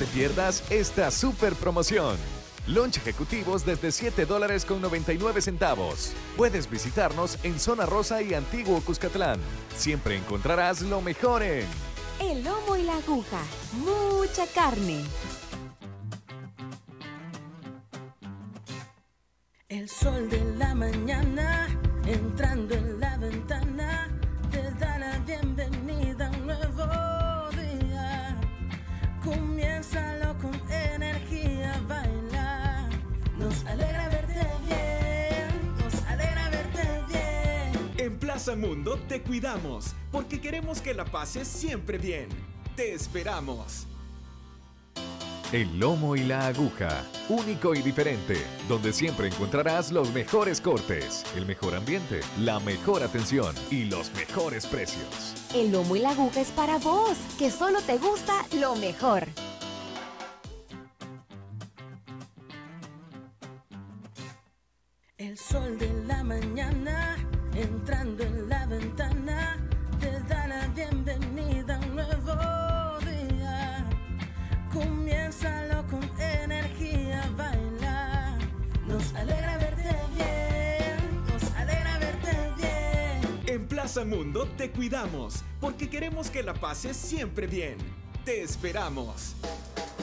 te pierdas esta super promoción. Lunch ejecutivos desde 7 dólares con 99 centavos. Puedes visitarnos en Zona Rosa y Antiguo Cuscatlán. Siempre encontrarás lo mejor en El lomo y la aguja. Mucha carne. El sol de Mundo te cuidamos porque queremos que la pases siempre bien. Te esperamos. El lomo y la aguja, único y diferente, donde siempre encontrarás los mejores cortes, el mejor ambiente, la mejor atención y los mejores precios. El lomo y la aguja es para vos, que solo te gusta lo mejor. El sol de la mañana entrando en la ventana te da la bienvenida a un nuevo día. Comiénzalo con energía a bailar. Nos alegra verte bien, nos alegra verte bien. En Plaza Mundo te cuidamos porque queremos que la pases siempre bien. Te esperamos.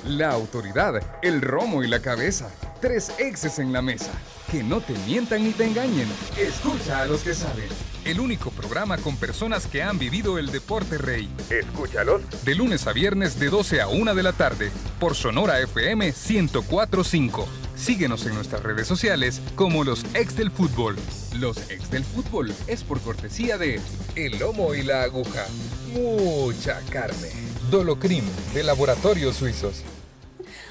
La autoridad, el romo y la cabeza. Tres exes en la mesa. Que no te mientan ni te engañen. Escucha a los que saben. El único programa con personas que han vivido el deporte rey. Escúchalos. De lunes a viernes de 12 a 1 de la tarde. Por Sonora FM 1045. Síguenos en nuestras redes sociales como los ex del fútbol. Los ex del fútbol es por cortesía de El Lomo y la Aguja. Mucha carne. Dolocrim de Laboratorios Suizos.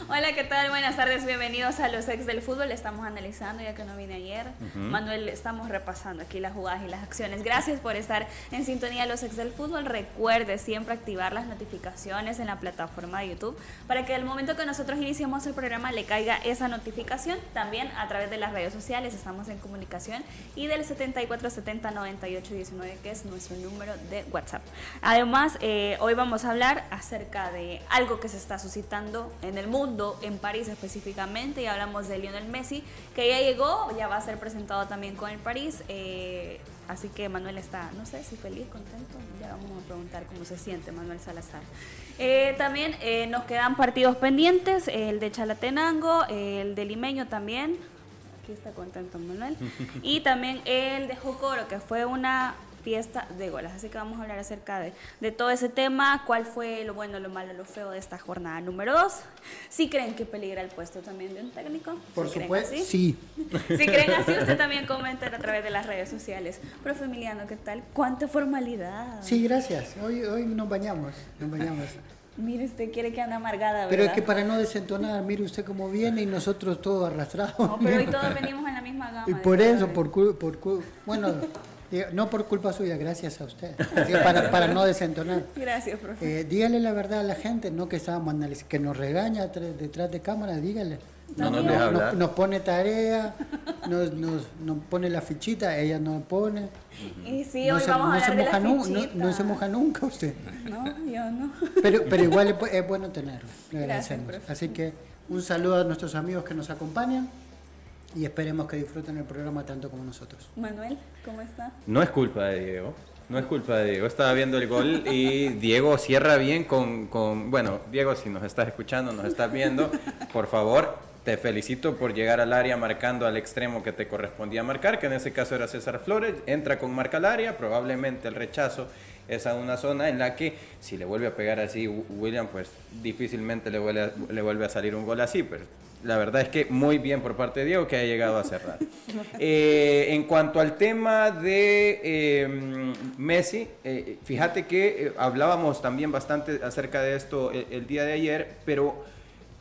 Hola, ¿qué tal? Buenas tardes, bienvenidos a los ex del fútbol. Estamos analizando, ya que no vine ayer. Manuel, estamos repasando aquí las jugadas y las acciones. Gracias por estar en sintonía de los ex del fútbol. Recuerde siempre activar las notificaciones en la plataforma de YouTube para que al momento que nosotros iniciemos el programa le caiga esa notificación. También a través de las redes sociales estamos en comunicación y del 74709819, que es nuestro número de WhatsApp. Además, eh, hoy vamos a hablar acerca de algo que se está suscitando en el mundo, en París específicamente, y hablamos de Lionel Messi, que ya llegó, ya va a ser presentado también con el París. eh, así que Manuel está, no sé si feliz, contento, ya vamos a preguntar cómo se siente Manuel Salazar. Eh, también eh, nos quedan partidos pendientes, el de Chalatenango, el de Limeño también, aquí está contento Manuel, y también el de Jocoro, que fue una fiesta de goles. Así que vamos a hablar acerca de, de todo ese tema, cuál fue lo bueno, lo malo, lo feo de esta jornada número 2. Si creen que peligra el puesto también de un técnico, Por ¿Sí supuesto, sí. Si creen así, usted también comenten a través de las redes sociales. Profe Emiliano, ¿qué tal? ¿Cuánta formalidad? Sí, gracias. Hoy, hoy nos bañamos, nos bañamos. Mire, usted quiere que ande amargada, ¿verdad? Pero es que para no desentonar, mire usted cómo viene y nosotros todos arrastrados. No, pero hoy todos venimos en la misma gama. Y por eso, por, por bueno, diga- no por culpa suya, gracias a usted. Para, para no desentonar. Gracias, profe. Eh, dígale la verdad a la gente, no que estábamos analizando, que nos regaña detrás de cámara, dígale. No deja Nos, hablar. nos pone tarea, nos, nos, nos pone la fichita, ella no pone. Y sí, no hoy se, vamos no a se de moja la no, fichita. no se moja nunca usted. No, yo no. Pero, pero igual es, es bueno tenerlo. Le Gracias, agradecemos. profe. Así que un saludo a nuestros amigos que nos acompañan y esperemos que disfruten el programa tanto como nosotros. Manuel, ¿cómo está? No es culpa de Diego. No es culpa de Diego. Estaba viendo el gol y Diego cierra bien con, con- Bueno, Diego, si nos estás escuchando, nos estás viendo, por favor, te felicito por llegar al área marcando al extremo que te correspondía marcar, que en ese caso era César Flores. Entra con marca al área, probablemente el rechazo es a una zona en la que si le vuelve a pegar así Wi- William, pues difícilmente le vuelve, a, le vuelve a salir un gol así, pero la verdad es que muy bien por parte de Diego que ha llegado a cerrar. Eh, en cuanto al tema de eh, Messi, eh, fíjate que eh, hablábamos también bastante acerca de esto el, el día de ayer, pero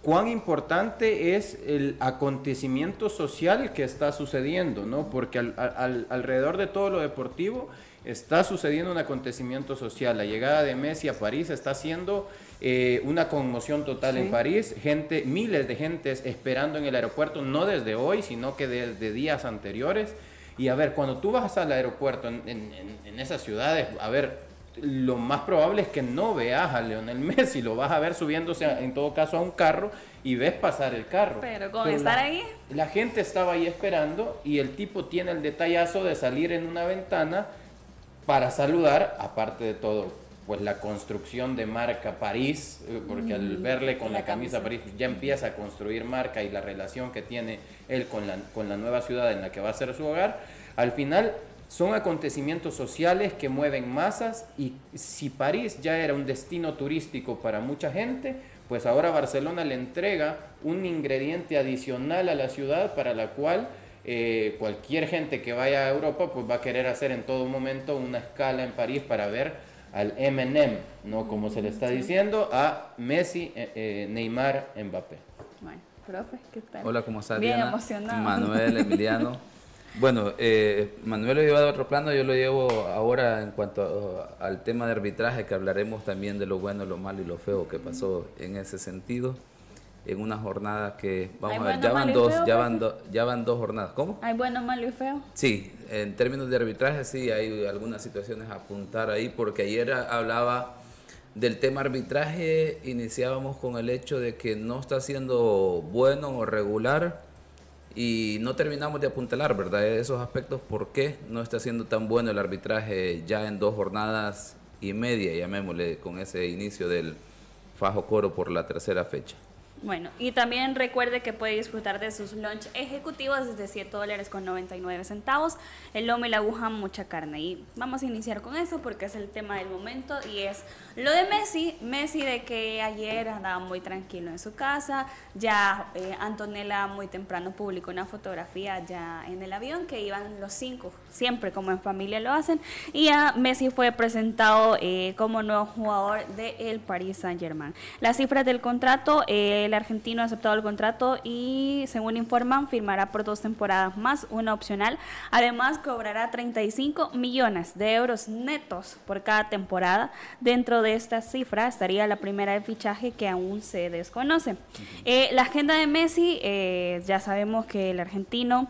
cuán importante es el acontecimiento social que está sucediendo, ¿no? Porque al- al- alrededor de todo lo deportivo está sucediendo un acontecimiento social. La llegada de Messi a París está haciendo eh, una conmoción total en París. Gente, miles de gentes esperando en el aeropuerto, no desde hoy, sino que desde días anteriores. Y a ver, cuando tú vas al aeropuerto en, en- en- esas ciudades, a ver, lo más probable es que no veas a Leonel Messi, lo vas a ver subiéndose en todo caso a un carro y ves pasar el carro. Pero con estar ahí. La gente estaba ahí esperando y el tipo tiene el detallazo de salir en una ventana para saludar, aparte de todo, pues la construcción de marca París, eh, porque al verle con la, camisa. París pues, ya empieza a construir marca y la relación que tiene él con la, con la nueva ciudad en la que va a ser su hogar, al final son acontecimientos sociales que mueven masas y si París ya era un destino turístico para mucha gente, pues ahora Barcelona le entrega un ingrediente adicional a la ciudad para la cual eh, cualquier gente que vaya a Europa pues va a querer hacer en todo momento una escala en París para ver al MNM, ¿no? Como se le está diciendo, a Messi, eh, eh, Neymar, Mbappé. Bueno, profe, ¿qué tal? Hola, ¿cómo estás, Bien Diana? emocionado. Manuel, Emiliano. Bueno, eh, Manuel lo lleva de otro plano, yo lo llevo ahora en cuanto a- al tema de arbitraje, que hablaremos también de lo bueno, lo malo y lo feo que pasó en ese sentido, en una jornada que, vamos a ver, ya van dos, feo, ya profe. van, do- ya van dos jornadas. ¿Cómo? ¿Hay bueno, malo y feo? Sí, en términos de arbitraje sí hay algunas situaciones a apuntar ahí, porque ayer hablaba del tema arbitraje, iniciábamos con el hecho de que no está siendo bueno o regular y no terminamos de apuntalar, ¿verdad? Esos aspectos, ¿por qué no está siendo tan bueno el arbitraje ya en dos jornadas y media, llamémosle, con ese inicio del Fajo Coro por la tercera fecha? Bueno, y también recuerde que puede disfrutar de sus lunch ejecutivos desde 7 dólares con 99 centavos. El lomo y la aguja, mucha carne. Y vamos a iniciar con eso porque es el tema del momento y es lo de Messi. Messi de que ayer andaba muy tranquilo en su casa. Ya eh, Antonella muy temprano publicó una fotografía ya en el avión que iban los cinco, siempre como en familia lo hacen. Y ya Messi fue presentado eh, como nuevo jugador del Paris Saint Germain. Las cifras del contrato, eh, el argentino ha aceptado el contrato y según informan firmará por dos temporadas más, una opcional. Además cobrará 35 millones de euros netos por cada temporada. Dentro de esta cifra estaría la primera de fichaje que aún se desconoce. Eh, la agenda de Messi, eh, ya sabemos que el argentino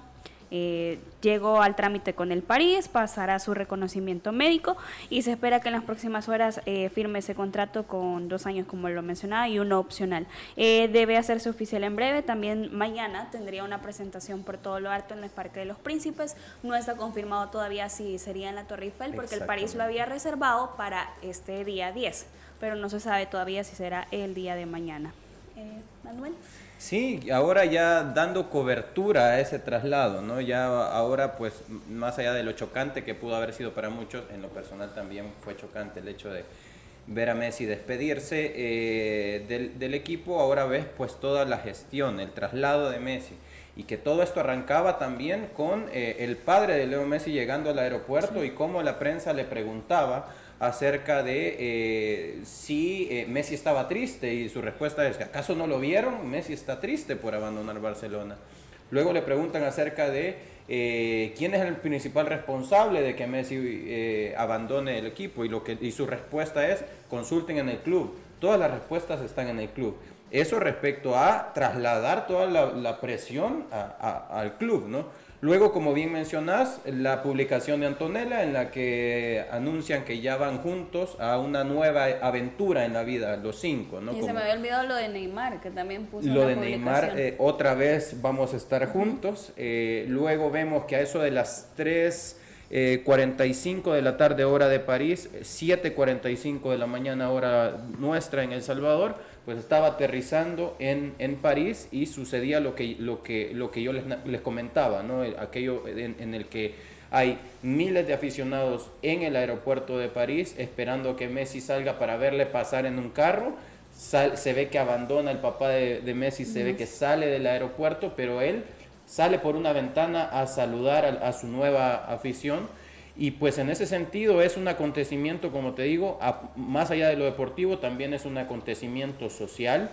eh, llegó al trámite con el París, pasará su reconocimiento médico y se espera que en las próximas horas eh, firme ese contrato con dos años, como lo mencionaba, y uno opcional. Eh, debe hacerse oficial en breve. También mañana tendría una presentación por todo lo alto en el Parque de los Príncipes. No está confirmado todavía si sería en la Torre Eiffel, porque el París lo había reservado para este día 10, pero no se sabe todavía si será el día de mañana. Eh, Manuel. Sí, ahora ya dando cobertura a ese traslado, ¿no? Ya ahora, pues, más allá de lo chocante que pudo haber sido para muchos, en lo personal también fue chocante el hecho de ver a Messi despedirse eh, del, del equipo, ahora ves pues toda la gestión, el traslado de Messi. Y que todo esto arrancaba también con eh, el padre de Leo Messi llegando al aeropuerto y cómo la prensa le preguntaba acerca de eh, si eh, Messi estaba triste y su respuesta es que acaso no lo vieron, Messi está triste por abandonar Barcelona. Luego le preguntan acerca de eh, quién es el principal responsable de que Messi abandone el equipo y, lo que, y su respuesta es consulten en el club. Todas las respuestas están en el club. Eso respecto a trasladar toda la, presión al club, ¿no? Luego, como bien mencionás, la publicación de Antonella en la que anuncian que ya van juntos a una nueva aventura en la vida, los cinco, ¿no? y se me había olvidado lo de Neymar, que también puso lo de Neymar, eh, otra vez vamos a estar juntos. Eh, luego vemos que a eso de las 3.45 de la tarde hora de París, 7.45 de la mañana hora nuestra en El Salvador, pues estaba aterrizando en, en París y sucedía lo que, lo que, lo que yo les, les comentaba, ¿no? El- aquello en, en el que hay miles de aficionados en el aeropuerto de París esperando que Messi salga para verle pasar en un carro. Sal- se ve que abandona el papá de, de Messi, se ve que sale del aeropuerto, pero él sale por una ventana a saludar a, a su nueva afición. Y pues en ese sentido es un acontecimiento, como te digo, a- más allá de lo deportivo, también es un acontecimiento social.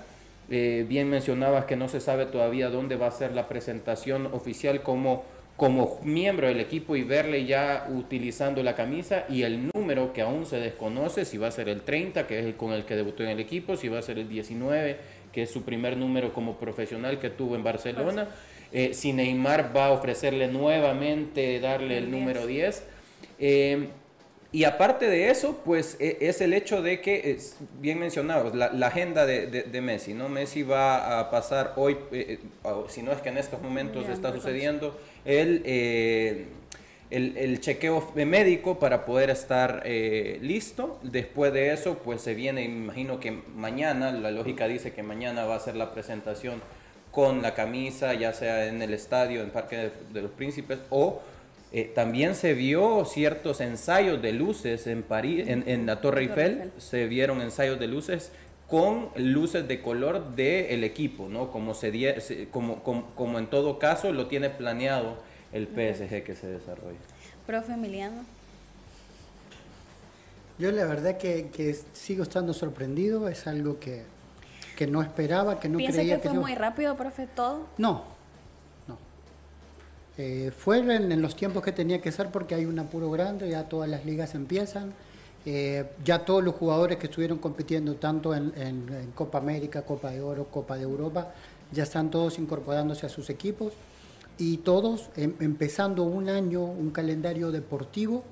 Eh, bien mencionabas que no se sabe todavía dónde va a ser la presentación oficial como, como miembro del equipo y verle ya utilizando la camisa y el número que aún se desconoce, si va a ser el 30, que es el con el que debutó en el equipo, si va a ser el 19, que es su primer número como profesional que tuvo en Barcelona, eh, si Neymar va a ofrecerle nuevamente darle el El número 10. Eh, Y aparte de eso, pues e- es el hecho de que, es bien mencionado, la, la agenda de, de- de Messi, ¿no? Messi va a pasar hoy, eh, eh, si no es que en estos momentos está sucediendo, el, eh, el, el chequeo médico para poder estar eh, listo. Después de eso, pues se viene, imagino que mañana, la lógica dice que mañana va a ser la presentación con la camisa, ya sea en el estadio, en Parque de, de los Príncipes, o eh, también se vio ciertos ensayos de luces en París, en, en la Torre Torre Eiffel, se vieron ensayos de luces con luces de color del equipo, ¿no? Como, se die- se- como, como, como en todo caso lo tiene planeado el PSG que se desarrolla. Profe Emiliano. Yo la verdad que, que sigo estando sorprendido, es algo que, que no esperaba, que no ¿Piensa creía que fue yo- muy rápido, profe, todo? No. Eh, fue en, los tiempos que tenía que ser porque hay un apuro grande, ya todas las ligas empiezan, eh, ya todos los jugadores que estuvieron compitiendo tanto en, Copa América, Copa de Oro, Copa de Europa, ya están todos incorporándose a sus equipos y todos em- empezando un año, un calendario deportivo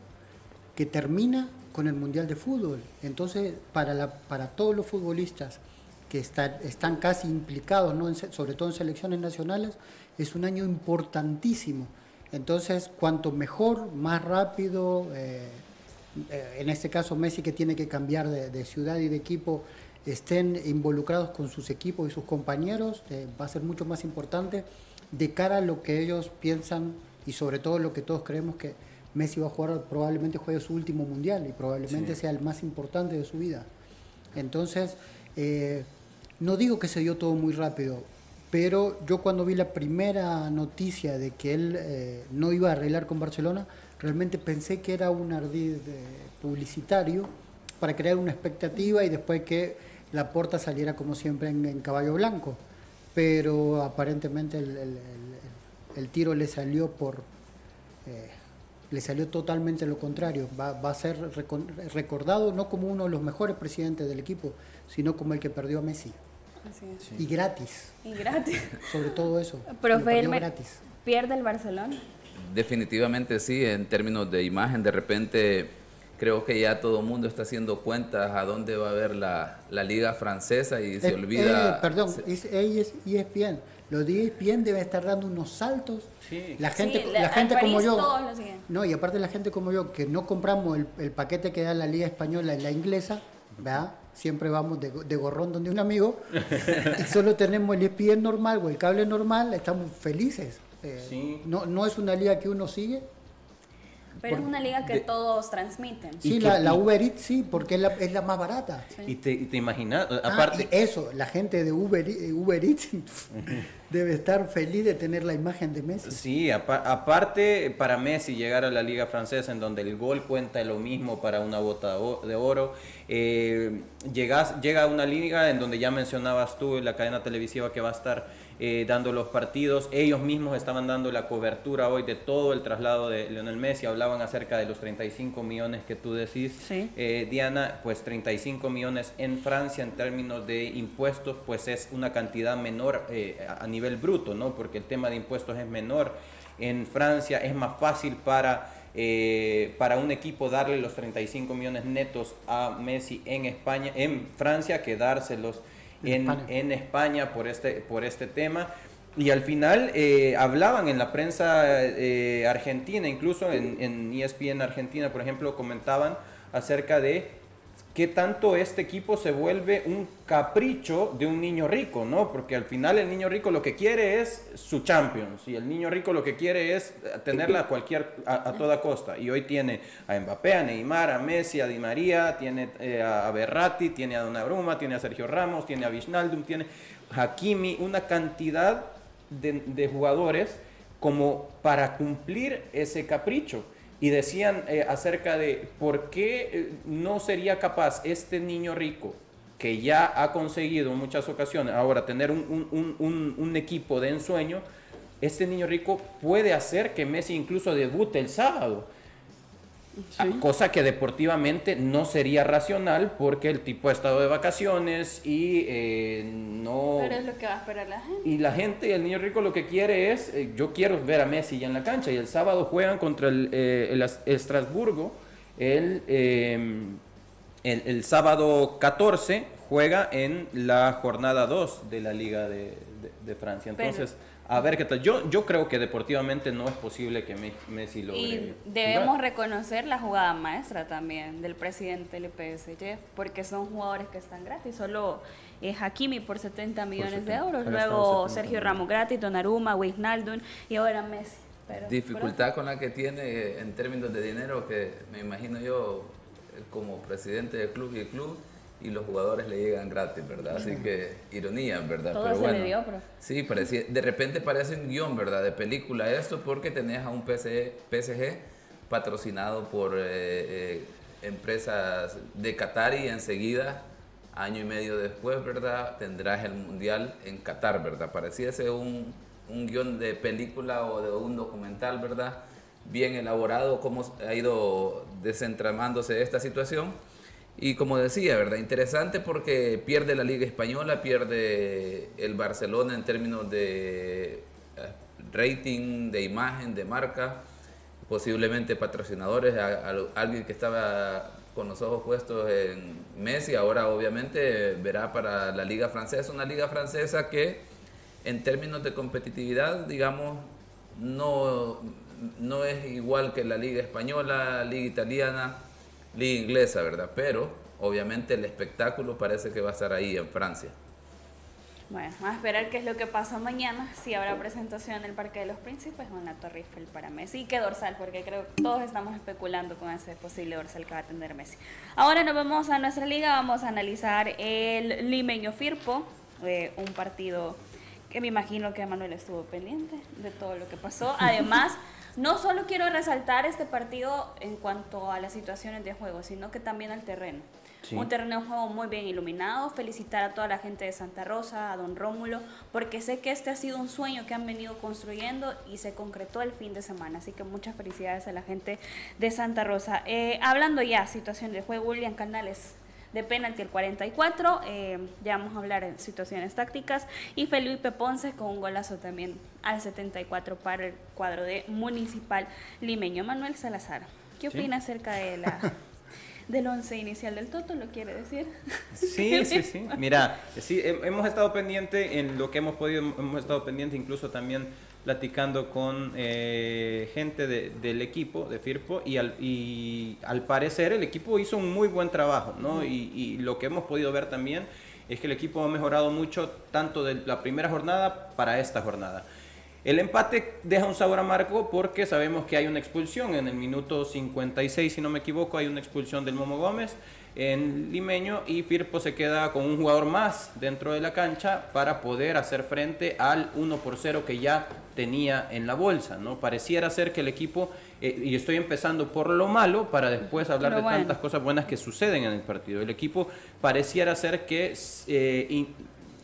que termina con el Mundial de Fútbol. Entonces, para, para todos los futbolistas que está- están casi implicados, ¿no? Sobre todo en selecciones nacionales, es un año importantísimo. Entonces, cuanto mejor, más rápido, eh, eh, en este caso Messi que tiene que cambiar de, de ciudad y de equipo, estén involucrados con sus equipos y sus compañeros, eh, va a ser mucho más importante de cara a lo que ellos piensan y sobre todo lo que todos creemos que Messi va a jugar, probablemente juegue su último mundial y probablemente sea el más importante de su vida. Entonces, eh, no digo que se dio todo muy rápido, pero yo cuando vi la primera noticia de que él eh, no iba a arreglar con Barcelona, realmente pensé que era un ardid eh, publicitario para crear una expectativa y después que la porta saliera como siempre en, caballo blanco. Pero aparentemente el, tiro le salió por... eh, le salió totalmente lo contrario. Va, va a ser recordado no como uno de los mejores presidentes del equipo, sino como el que perdió a Messi. Así es. Y gratis, Y gratis. sobre todo eso. Profe, gratis. ¿pierde el Barcelona? Definitivamente sí, en términos de imagen, de repente creo que ya todo el mundo está haciendo cuentas a dónde va a ver la, la liga francesa y se Eh, olvida... eh, perdón, se- es, es ESPN. Los de ESPN deben estar dando unos saltos. Sí. La gente, Sí, la la- gente como yo. No, y aparte la gente como yo, que no compramos el, el paquete que da la Liga Española y la inglesa, ¿verdad? Siempre vamos de, go- de gorrón donde un amigo y solo tenemos el ESPN normal o el cable normal, estamos felices. Eh, Sí. no, no es una liga que uno sigue. Pero es una liga que de- todos transmiten. Sí, que- la, la Uber Eats sí, porque es la, es la más barata. Y te, y te imaginas, Ah, aparte... y eso, la gente de Uber, E- Uber Eats debe estar feliz de tener la imagen de Messi. Sí, apa- aparte para Messi llegar a la liga francesa en donde el gol cuenta lo mismo para una bota de oro, eh, llegas, llega a una liga en donde ya mencionabas tú la cadena televisiva que va a estar eh, dando los partidos, ellos mismos estaban dando la cobertura hoy de todo el traslado de Lionel Messi, hablaban acerca de los 35 millones que tú decís, Sí. Eh, Diana, pues 35 millones en Francia en términos de impuestos, pues es una cantidad menor eh, a nivel bruto, ¿no? Porque el tema de impuestos es menor. En Francia es más fácil para, eh, para un equipo darle los 35 millones netos a Messi en España, en Francia, que dárselos En España. en España por este, por este tema. Y al final eh, hablaban en la prensa eh, argentina, incluso en, en ESPN Argentina, por ejemplo, comentaban acerca de qué tanto este equipo se vuelve un capricho de un niño rico, ¿no? Porque al final el niño rico lo que quiere es su Champions y el niño rico lo que quiere es tenerla a cualquier a toda costa. Y hoy tiene a Mbappé, a Neymar, a Messi, a Di María, tiene eh, a Berratti, tiene a Donnarumma, tiene a Sergio Ramos, tiene a Wijnaldum, tiene a Hakimi, una cantidad de, de jugadores como para cumplir ese capricho. Y decían eh, acerca de por qué eh, no sería capaz este niño rico, que ya ha conseguido en muchas ocasiones ahora tener un, un- un- un- un equipo de ensueño, este niño rico puede hacer que Messi incluso debute el sábado. Ah, Cosa que deportivamente no sería racional porque el tipo ha estado de vacaciones y eh, no... Pero es lo que va a esperar la gente. Y la gente y el niño rico lo que quiere es, eh, yo quiero ver a Messi ya en la cancha y el sábado juegan contra el, eh, el As- el Estrasburgo El, eh, el, el sábado 14 juega en la jornada 2 de la Liga de, de- de Francia. Pero- Entonces, a ver qué tal. Yo, yo creo que deportivamente no es posible que Me- Messi logre. Y debemos jugar. reconocer la jugada maestra también del presidente del PSG, porque son jugadores que están gratis. Solo eh, Hakimi por 70 millones de 70. euros, luego 70 Sergio. Ramos gratis, Donnarumma, Wijnaldum y ahora Messi. Pero, Dificultad con la que tiene en términos de dinero, que me imagino yo eh, como presidente del club y el club, y los jugadores le llegan gratis, ¿verdad? Así que ironía, ¿verdad? Todo se le dio, pero- Sí, parecía, de repente parece un guion, ¿verdad? De película esto, porque tenés a un PSG, PSG patrocinado por eh, eh, empresas de Qatar y enseguida, año y medio después, ¿verdad? Tendrás el Mundial en Qatar, ¿verdad? Pareciese un, un guion de película o de un documental, ¿verdad? Bien elaborado, cómo ha ido desentramándose esta situación. Y como decía, ¿verdad? Interesante porque pierde la Liga Española, pierde el Barcelona en términos de eh, rating, de imagen, de marca, posiblemente patrocinadores, a- alguien que estaba con los ojos puestos en Messi, ahora obviamente verá para la Liga Francesa, una Liga Francesa que en términos de competitividad, digamos, no, no es igual que la Liga Española, Liga Italiana, Liga Inglesa, ¿verdad? Pero obviamente el espectáculo parece que va a estar ahí en Francia. Bueno, vamos a esperar qué es lo que pasa mañana, si habrá presentación en el Parque de los Príncipes o en la Torre Eiffel para Messi. Y qué dorsal, porque creo que todos estamos especulando con ese posible dorsal que va a tener Messi. Ahora nos vamos a nuestra liga, vamos a analizar el limeño Firpo, eh, un partido que me imagino que Manuel estuvo pendiente de todo lo que pasó. Además, no solo quiero resaltar este partido en cuanto a las situaciones de juego, sino que también al terreno. Sí. Un terreno de juego muy bien iluminado. Felicitar a toda la gente de Santa Rosa, a don Rómulo, porque sé que este ha sido un sueño que han venido construyendo y se concretó el fin de semana. Así que muchas felicidades a la gente de Santa Rosa. Eh, hablando ya, situación de juego, William Canales de penalti el 44, eh, ya vamos a hablar en situaciones tácticas, y Felipe Ponce con un golazo también al 74 para el cuadro de Municipal Limeño. Manuel Salazar, ¿qué Sí. opina acerca de la del once inicial del Toto? ¿Lo quiere decir? Sí, sí, sí. Mira, sí, he- hemos estado pendiente en lo que hemos podido, hemos estado pendiente incluso también platicando con eh, gente de- del equipo de Firpo y al, y al parecer el equipo hizo un muy buen trabajo, ¿no? Y, y lo que hemos podido ver también es que el equipo ha mejorado mucho tanto de la primera jornada para esta jornada. El empate deja un sabor amargo porque sabemos que hay una expulsión en el minuto 56, si no me equivoco, hay una expulsión del Momo Gómez en Limeño y Firpo se queda con un jugador más dentro de la cancha para poder hacer frente al 1 por 0 que ya tenía en la bolsa, ¿no? Pareciera ser que el equipo, eh, y estoy empezando por lo malo para después hablar de bueno. tantas cosas buenas que suceden en el partido. El equipo pareciera ser que eh,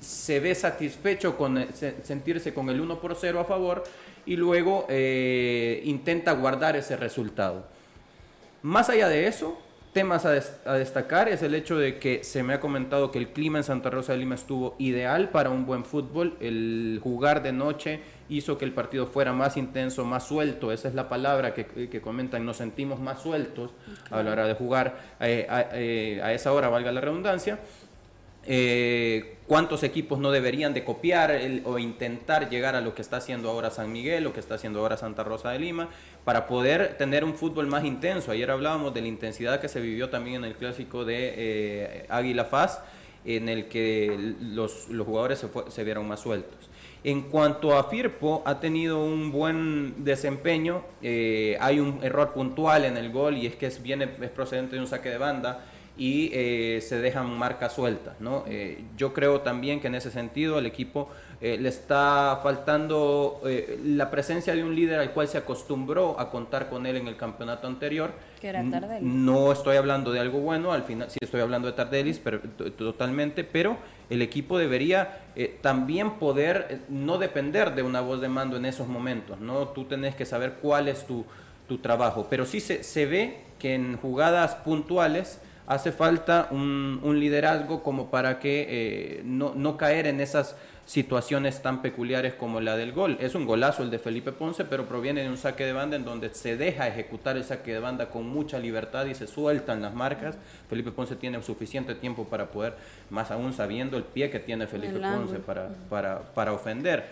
se ve satisfecho con se- sentirse con el 1 por 0 a favor y luego eh, intenta guardar ese resultado. Más allá de eso, temas a, des- a destacar es el hecho de que se me ha comentado que el clima en Santa Rosa de Lima estuvo ideal para un buen fútbol. El jugar de noche hizo que el partido fuera más intenso, más suelto. Esa es la palabra que, que comentan. Nos sentimos más sueltos a la hora de jugar eh, a, eh, a esa hora, valga la redundancia. Eh, cuántos equipos no deberían de copiar o intentar llegar a lo que está haciendo ahora San Miguel, lo que está haciendo ahora Santa Rosa de Lima, para poder tener un fútbol más intenso. Ayer hablábamos de la intensidad que se vivió también en el clásico de eh, Águila Faz, en el que los, jugadores se, fue- se vieron más sueltos. En cuanto a Firpo, ha tenido un buen desempeño. eh, hay un error puntual en el gol y es que viene, es procedente de un saque de banda y eh, se dejan marcas sueltas. ¿no? Eh, yo creo también que en ese sentido al equipo eh, le está faltando eh, la presencia de un líder al cual se acostumbró a contar con él en el campeonato anterior. Que era Tardelli. No estoy hablando de algo bueno, al final sí estoy hablando de Tardelis, pero totalmente, pero el equipo debería eh, también poder eh, no depender de una voz de mando en esos momentos, ¿no? Tú tenés que saber cuál es tu, tu trabajo, pero sí se, se ve que en jugadas puntuales hace falta un, un liderazgo como para que eh, no, no caer en esas situaciones tan peculiares como la del gol. Es un golazo el de Felipe Ponce, pero proviene de un saque de banda en donde se deja ejecutar el saque de banda con mucha libertad y se sueltan las marcas. Felipe Ponce tiene suficiente tiempo para poder, más aún sabiendo el pie que tiene Felipe El Ponce para, para, para ofender.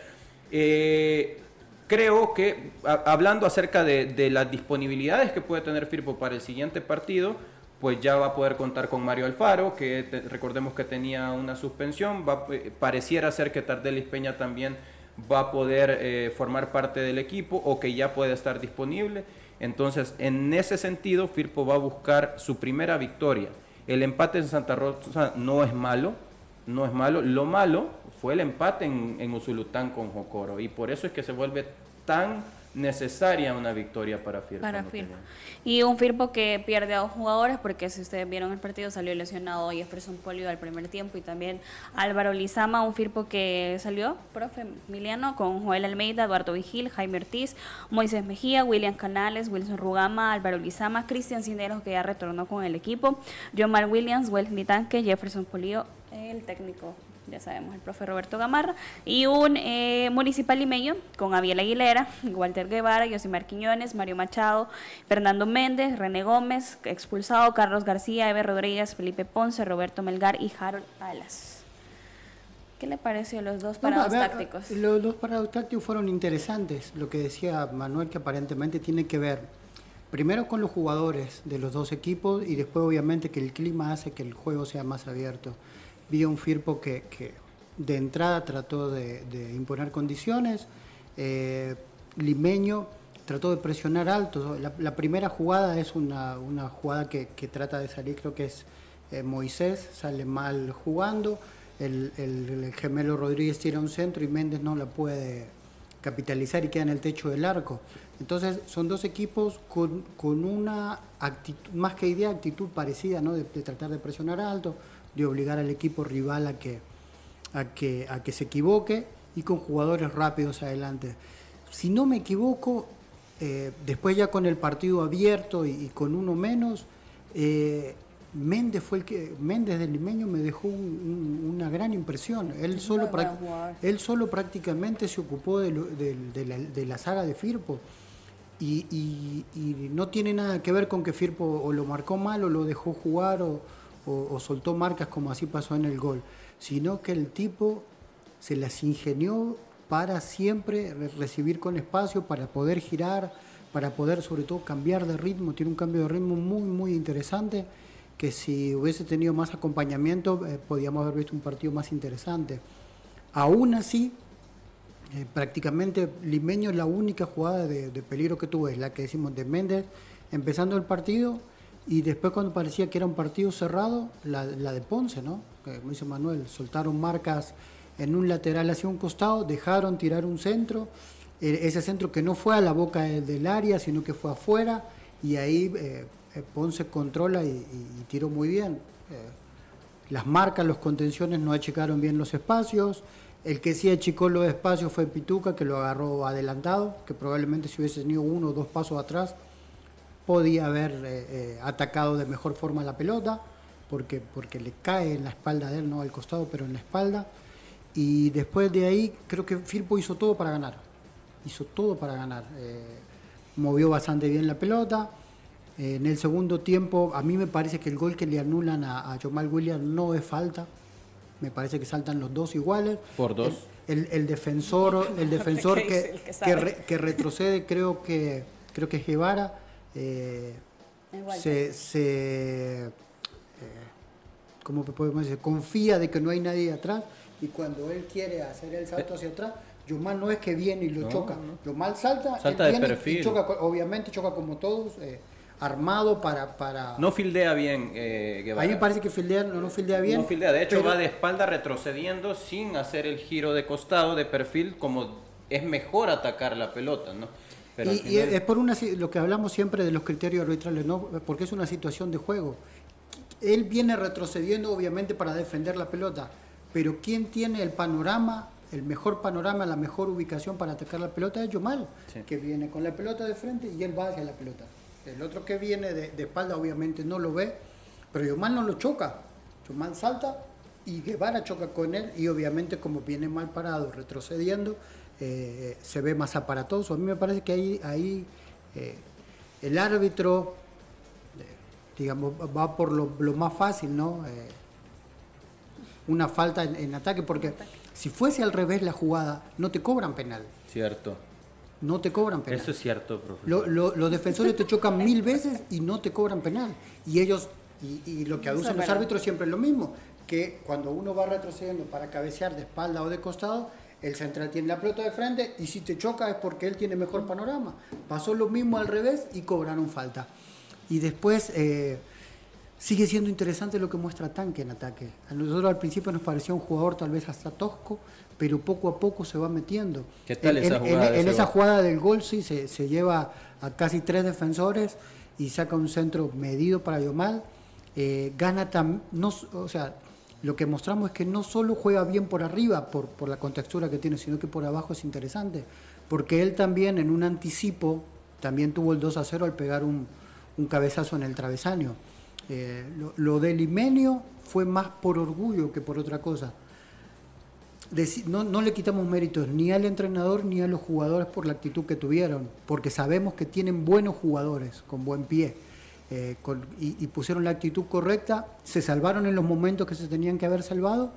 Eh, creo que a- hablando acerca de, de las disponibilidades que puede tener Firpo para el siguiente partido, pues ya va a poder contar con Mario Alfaro, que recordemos que tenía una suspensión, va, eh, pareciera ser que Tardelis Peña también va a poder eh, formar parte del equipo o que ya puede estar disponible. Entonces, en ese sentido, Firpo va a buscar su primera victoria. El empate en Santa Rosa no es malo, no es malo. Lo malo fue el empate en, en Usulután con Jocoro y por eso es que se vuelve tan necesaria una victoria para Firpo. Para ¿no? Firpo. Y un Firpo que pierde a dos jugadores, porque si ustedes vieron el partido, salió lesionado Jefferson Polio al primer tiempo y también Álvaro Lizama, un Firpo que salió, profe Emiliano, con Joel Almeida, Eduardo Vigil, Jaime Ortiz, Moisés Mejía, William Canales, Wilson Rugama, Álvaro Lizama, Cristian Cineros, que ya retornó con el equipo, Jomar Williams, Wesley Tanque, Jefferson Polio, el técnico ya sabemos, el profe Roberto Gamarra, y un eh, municipal limeño con Abiel Aguilera, Walter Guevara, Yosimar Quiñones, Mario Machado, Fernando Méndez, René Gómez, expulsado, Carlos García, Eve Rodríguez, Felipe Ponce, Roberto Melgar y Harold Alas. ¿Qué le pareció los dos parados ver, tácticos? Los dos parados tácticos fueron interesantes. Lo que decía Manuel, que aparentemente tiene que ver primero con los jugadores de los dos equipos y después, obviamente, que el clima hace que el juego sea más abierto. Vi un Firpo que, de entrada trató de, imponer condiciones. eh, Limeño trató de presionar alto. La, primera jugada es una, una jugada que, trata de salir, creo que es eh, Moisés, sale mal jugando. El, el- el gemelo Rodríguez tira un centro y Méndez no la puede capitalizar y queda en el techo del arco. Entonces son dos equipos con, una actitud, más que idea, actitud parecida, ¿no? de tratar de presionar alto, de obligar al equipo rival a que, a que, a que se equivoque y con jugadores rápidos adelante. Si no me equivoco, eh, después ya con el partido abierto y, y con uno menos, eh, Méndez fue el que Méndez del limeño me dejó un- un- una gran impresión. Él solo, él solo prácticamente se ocupó de, lo- del- de la, de la saga de Firpo. Y, y- y no tiene nada que ver con que Firpo o lo marcó mal o lo dejó jugar o, o- soltó marcas como así pasó en el gol, sino que el tipo se las ingenió para siempre re- recibir con espacio, para poder girar, para poder sobre todo cambiar de ritmo. Tiene un cambio de ritmo muy, muy interesante que si hubiese tenido más acompañamiento eh, podíamos haber visto un partido más interesante. Aún así, eh, prácticamente Limeño la única jugada de, de peligro que tuvo es la que decimos de Méndez empezando el partido y después cuando parecía que era un partido cerrado, la, de Ponce, ¿no? Como dice Manuel, soltaron marcas en un lateral hacia un costado, dejaron tirar un centro, eh, ese centro que no fue a la boca de- del área, sino que fue afuera y ahí eh, eh, Ponce controla y, y- y tiró muy bien. Eh, las marcas, los contenciones no achicaron bien los espacios. El que sí achicó los espacios fue Pituca, que lo agarró adelantado, que probablemente si hubiese tenido uno o dos pasos atrás, podía haber eh, eh, atacado de mejor forma la pelota, porque, porque le cae en la espalda de él, no al costado, pero en la espalda. Y después de ahí, creo que Firpo hizo todo para ganar. Hizo todo para ganar. Eh, movió bastante bien la pelota. Eh, en el segundo tiempo, a mí me parece que el gol que le anulan a, a Jamal Williams no es falta. Me parece que saltan los dos iguales. Por dos. El, el- el defensor, el defensor ¿Qué dice que, el que que, sabe? re- que retrocede, creo que creo que es Guevara. Eh, se, se eh, ¿cómo podemos decir? confía de que no hay nadie atrás y cuando él quiere hacer el salto hacia atrás, Yomal no es que viene y lo No, choca. no. Yomal salta, Salta él de y perfil. choca, obviamente choca como todos, eh, armado para... para... No fildea bien eh, a Guevara. mí me parece que fildea, no, no fildea bien. No fildea, de hecho pero- va de espalda retrocediendo sin hacer el giro de costado, de perfil, como es mejor atacar la pelota, ¿no? Pero y, es por una, lo que hablamos siempre de los criterios arbitrales, ¿no? porque es una situación de juego. Él viene retrocediendo obviamente para defender la pelota, pero ¿quién tiene el panorama, el mejor panorama, la mejor ubicación para atacar la pelota es Yomal, Sí. que viene con la pelota de frente y él va hacia la pelota. El otro que viene de, de espalda obviamente no lo ve, pero Yomal no lo choca. Yomal salta y Guevara choca con él y obviamente como viene mal parado, retrocediendo, eh, se ve más aparatoso. A mí me parece que ahí, ahí eh, el árbitro, eh, digamos, va por lo, lo más fácil, ¿no? Eh, una falta en, en ataque, porque si fuese al revés la jugada, no te cobran penal. Cierto. No te cobran penal. Eso es cierto, profesor. Lo- lo- los defensores te chocan mil veces y no te cobran penal. Y ellos, y, y lo que aducen es los verdad. árbitros siempre es lo mismo, que cuando uno va retrocediendo para cabecear de espalda o de costado, el central tiene la pelota de frente y si te choca es porque él tiene mejor panorama. Pasó lo mismo al revés y cobraron falta. Y después eh, sigue siendo interesante lo que muestra Tanque en ataque. A nosotros al principio nos parecía un jugador tal vez hasta tosco, pero poco a poco se va metiendo. ¿Qué tal En- esa jugada en- esa jugada del gol sí se, se lleva a casi tres defensores y saca un centro medido para Yomal. Eh, gana tam, no, o sea, lo que mostramos es que no solo juega bien por arriba, por, la contextura que tiene, sino que por abajo es interesante. Porque él también en un anticipo, también tuvo el 2 a 0 al pegar un, cabezazo en el travesaño. Eh, lo, lo de Limenio fue más por orgullo que por otra cosa no le quitamos méritos ni al entrenador ni a los jugadores por la actitud que tuvieron, porque sabemos que tienen buenos jugadores con buen pie eh, y, pusieron la actitud correcta, se salvaron en los momentos que se tenían que haber salvado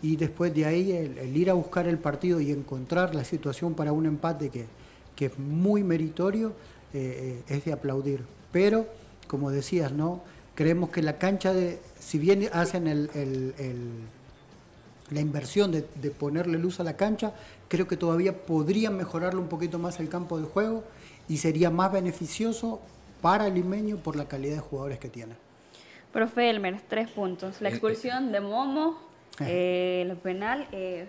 y después de ahí el, ir a buscar el partido y encontrar la situación para un empate que, que es muy meritorio eh, eh, es de aplaudir. Pero, como decías, ¿no? creemos que la cancha de, si bien hacen el- la inversión de, de ponerle luz a la cancha, creo que todavía podrían mejorarlo un poquito más el campo de juego y sería más beneficioso para el limeño por la calidad de jugadores que tiene. Profe Elmer, tres puntos. La Eh, eh. expulsión de Momo, eh, el penal eh,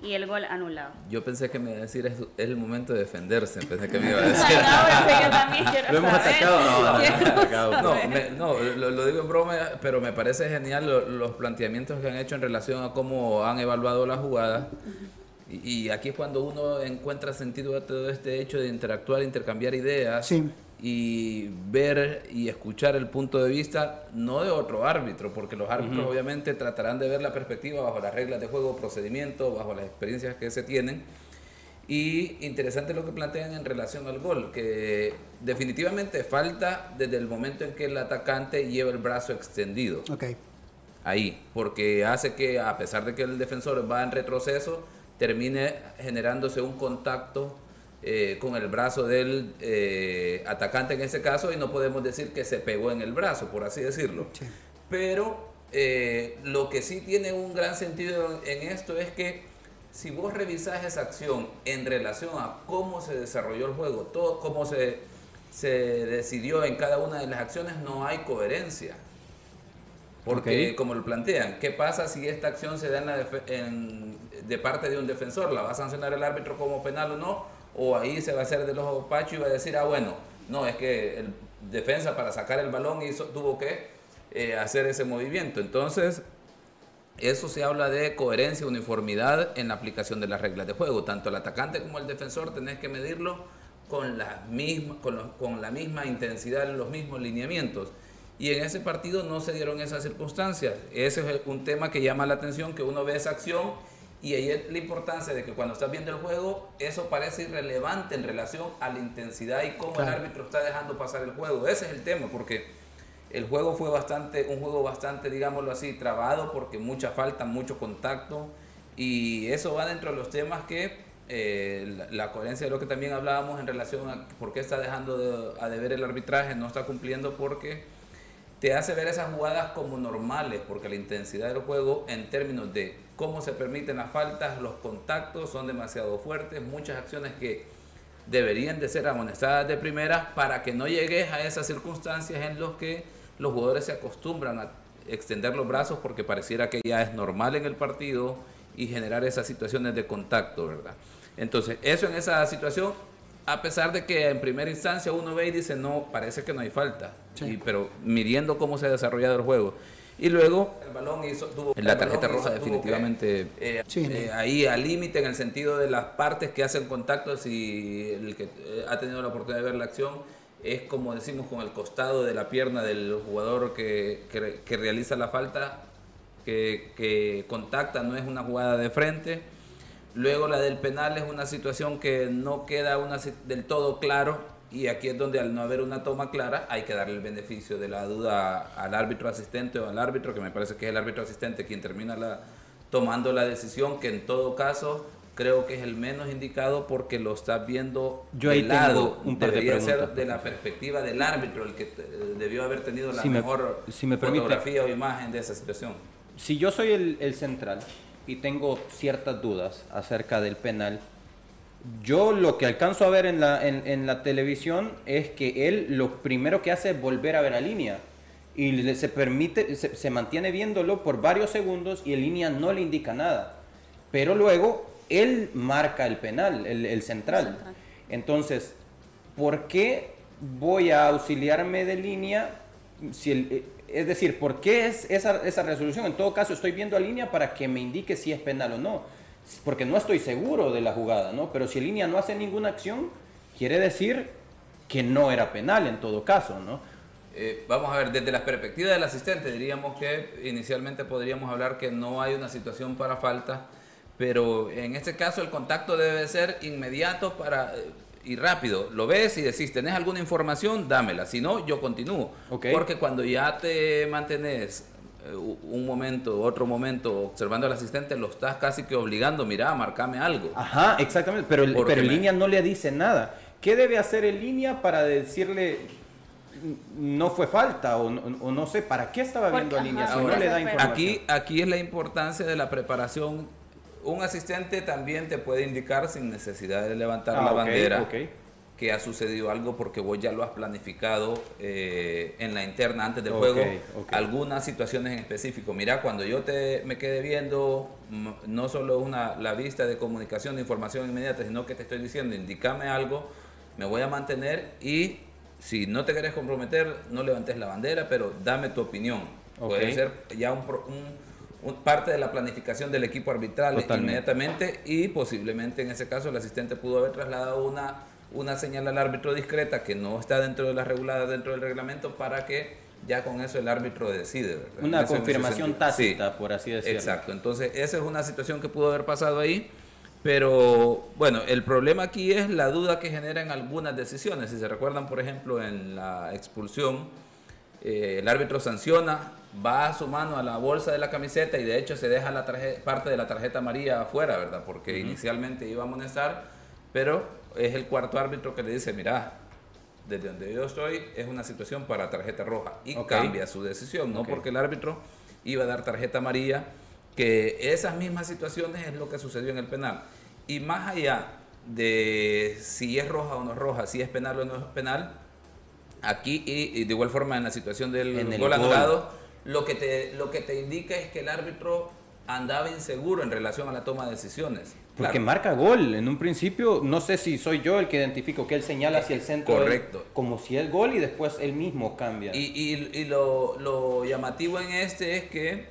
y el gol anulado. Yo pensé que me iba a decir es, es el momento de defenderse, pensé que me iba a decir. No, pensé que también quiero ¿Lo hemos saber. atacado? No, no, me- no lo, lo digo en broma, pero me parece genial lo- los planteamientos que han hecho en relación a cómo han evaluado la jugada. Y, y aquí es cuando uno encuentra sentido a todo este hecho de interactuar, intercambiar ideas Sí. Y ver y escuchar el punto de vista, no de otro árbitro, porque los árbitros obviamente tratarán de ver la perspectiva bajo las reglas de juego, procedimiento, bajo las experiencias que se tienen. Y interesante lo que plantean en relación al gol, que definitivamente falta desde el momento en que el atacante lleva el brazo extendido. Ahí, porque hace que a pesar de que el defensor va en retroceso, termine generándose un contacto eh, con el brazo del eh, atacante en ese caso y no podemos decir que se pegó en el brazo, por así decirlo. Sí. Pero eh, lo que sí tiene un gran sentido en esto es que si vos revisás esa acción en relación a cómo se desarrolló el juego, todo cómo se, se decidió en cada una de las acciones, no hay coherencia. Porque, Ok. como lo plantean, ¿qué pasa si esta acción se da en la en- de parte de un defensor? ¿La va a sancionar el árbitro como penal o no? ¿O ahí se va a hacer del ojo pacho y va a decir, ah, bueno, no, es que el defensa para sacar el balón hizo, tuvo que eh, hacer ese movimiento? Entonces, eso se habla de coherencia, uniformidad en la aplicación de las reglas de juego. Tanto el atacante como el defensor tenés que medirlo con la misma, con, los- la misma intensidad, los mismos lineamientos. Y en ese partido no se dieron esas circunstancias. Ese es un tema que llama la atención, que uno ve esa acción y ahí es la importancia de que cuando estás viendo el juego, eso parece irrelevante en relación a la intensidad y cómo el árbitro está dejando pasar el juego. Ese es el tema, porque el juego fue bastante, un juego bastante, digámoslo así, trabado, porque mucha falta, mucho contacto, y eso va dentro de los temas que eh, la, la coherencia de lo que también hablábamos en relación a por qué está dejando de- a deber el arbitraje, no está cumpliendo porque te hace ver esas jugadas como normales, porque la intensidad del juego en términos de cómo se permiten las faltas, los contactos son demasiado fuertes, muchas acciones que deberían de ser amonestadas de primera para que no llegues a esas circunstancias en las que los jugadores se acostumbran a extender los brazos porque pareciera que ya es normal en el partido y generar esas situaciones de contacto, ¿verdad? Entonces, eso en esa situación, a pesar de que en primera instancia uno ve y dice, no, parece que no hay falta, Sí. y- pero midiendo cómo se ha desarrollado el juego. Y luego el balón hizo, tuvo, la tarjeta roja definitivamente eh, Sí, eh, ahí al límite en el sentido de las partes que hacen contacto, si el que eh, ha tenido la oportunidad de ver la acción, es como decimos con el costado de la pierna del jugador que, que- que realiza la falta, que, que contacta, no es una jugada de frente. Luego la del penal es una situación que no queda una, del todo claro y aquí es donde al no haber una toma clara hay que darle el beneficio de la duda al árbitro asistente o al árbitro, que me parece que es el árbitro asistente quien termina la, tomando la decisión, que en todo caso creo que es el menos indicado porque lo estás viendo Yo ahí de lado. tengo un par de Debería ser preguntas, de la perspectiva del árbitro el que debió haber tenido la Si me- mejor si me permite. fotografía o imagen de esa situación. si yo soy el, el central y tengo ciertas dudas acerca del penal, yo lo que alcanzo a ver en la, en, en la televisión es que él lo primero que hace es volver a ver a línea y le- se permite, se, se mantiene viéndolo por varios segundos y en línea no le indica nada. Pero luego él marca el penal, el, el central. central. Entonces, ¿por qué voy a auxiliarme de línea? Si el- eh, es decir, ¿por qué es esa, esa resolución? En todo caso, estoy viendo a línea para que me indique si es penal o no. Porque no estoy seguro de la jugada, ¿no? Pero si línea no hace ninguna acción, quiere decir que no era penal en todo caso, ¿no? Eh, vamos a ver, desde la perspectiva del asistente, diríamos que inicialmente podríamos hablar que no hay una situación para falta, pero en este caso el contacto debe ser inmediato para eh, y rápido. Lo ves y decís, ¿tenés alguna información? Dámela. Si no, yo continúo. Porque cuando ya te mantenés un momento, otro momento observando al asistente, lo estás casi que obligando, mira, marcame algo. Ajá, exactamente, pero, Porque pero en me- línea no le dice nada. ¿Qué debe hacer en línea para decirle "N- no fue falta o, no- o no sé para qué estaba Porque, viendo a línea ajá, si no le da información? Aquí, aquí es la importancia de la preparación. Un asistente también te puede indicar sin necesidad de levantar Ah, la ok, bandera ok. Que ha sucedido algo porque vos ya lo has planificado eh, en la interna antes del juego. Algunas situaciones en específico. Mira, cuando yo te me quede viendo, no solo una, la vista de comunicación, de información inmediata, sino que te estoy diciendo, indícame algo, me voy a mantener y si no te querés comprometer, no levantes la bandera, pero dame tu opinión. Puede ser ya un, un- un- parte de la planificación del equipo arbitral Totalmente. inmediatamente y posiblemente en ese caso el asistente pudo haber trasladado una, una señal al árbitro discreta que no está dentro de las reguladas dentro del reglamento para que ya con eso el árbitro decide. ¿verdad? Una Eso confirmación tácita, Sí. por así decirlo. Exacto, entonces esa es una situación que pudo haber pasado ahí, pero bueno, el problema aquí es la duda que generan algunas decisiones. Si se recuerdan, por ejemplo, en la expulsión, eh, el árbitro sanciona, va a su mano a la bolsa de la camiseta y de hecho se deja la parte de la tarjeta amarilla afuera, ¿verdad? Porque inicialmente iba a amonestar, pero es el cuarto árbitro que le dice, mira, desde donde yo estoy es una situación para tarjeta roja y cambia su decisión, no porque el árbitro iba a dar tarjeta amarilla, que esas mismas situaciones es lo que sucedió en el penal. Y más allá de si es roja o no es roja, si es penal o no es penal, aquí y, y de igual forma en la situación del En gol. anulado, lo que, te, lo que te indica es que el árbitro andaba inseguro en relación a la toma de decisiones. Porque Claro. marca gol. En un principio, no sé si soy yo el que identifico que él señala hacia el centro. Correcto. como si es gol y después él mismo cambia. Y, y- y lo, lo llamativo en este es que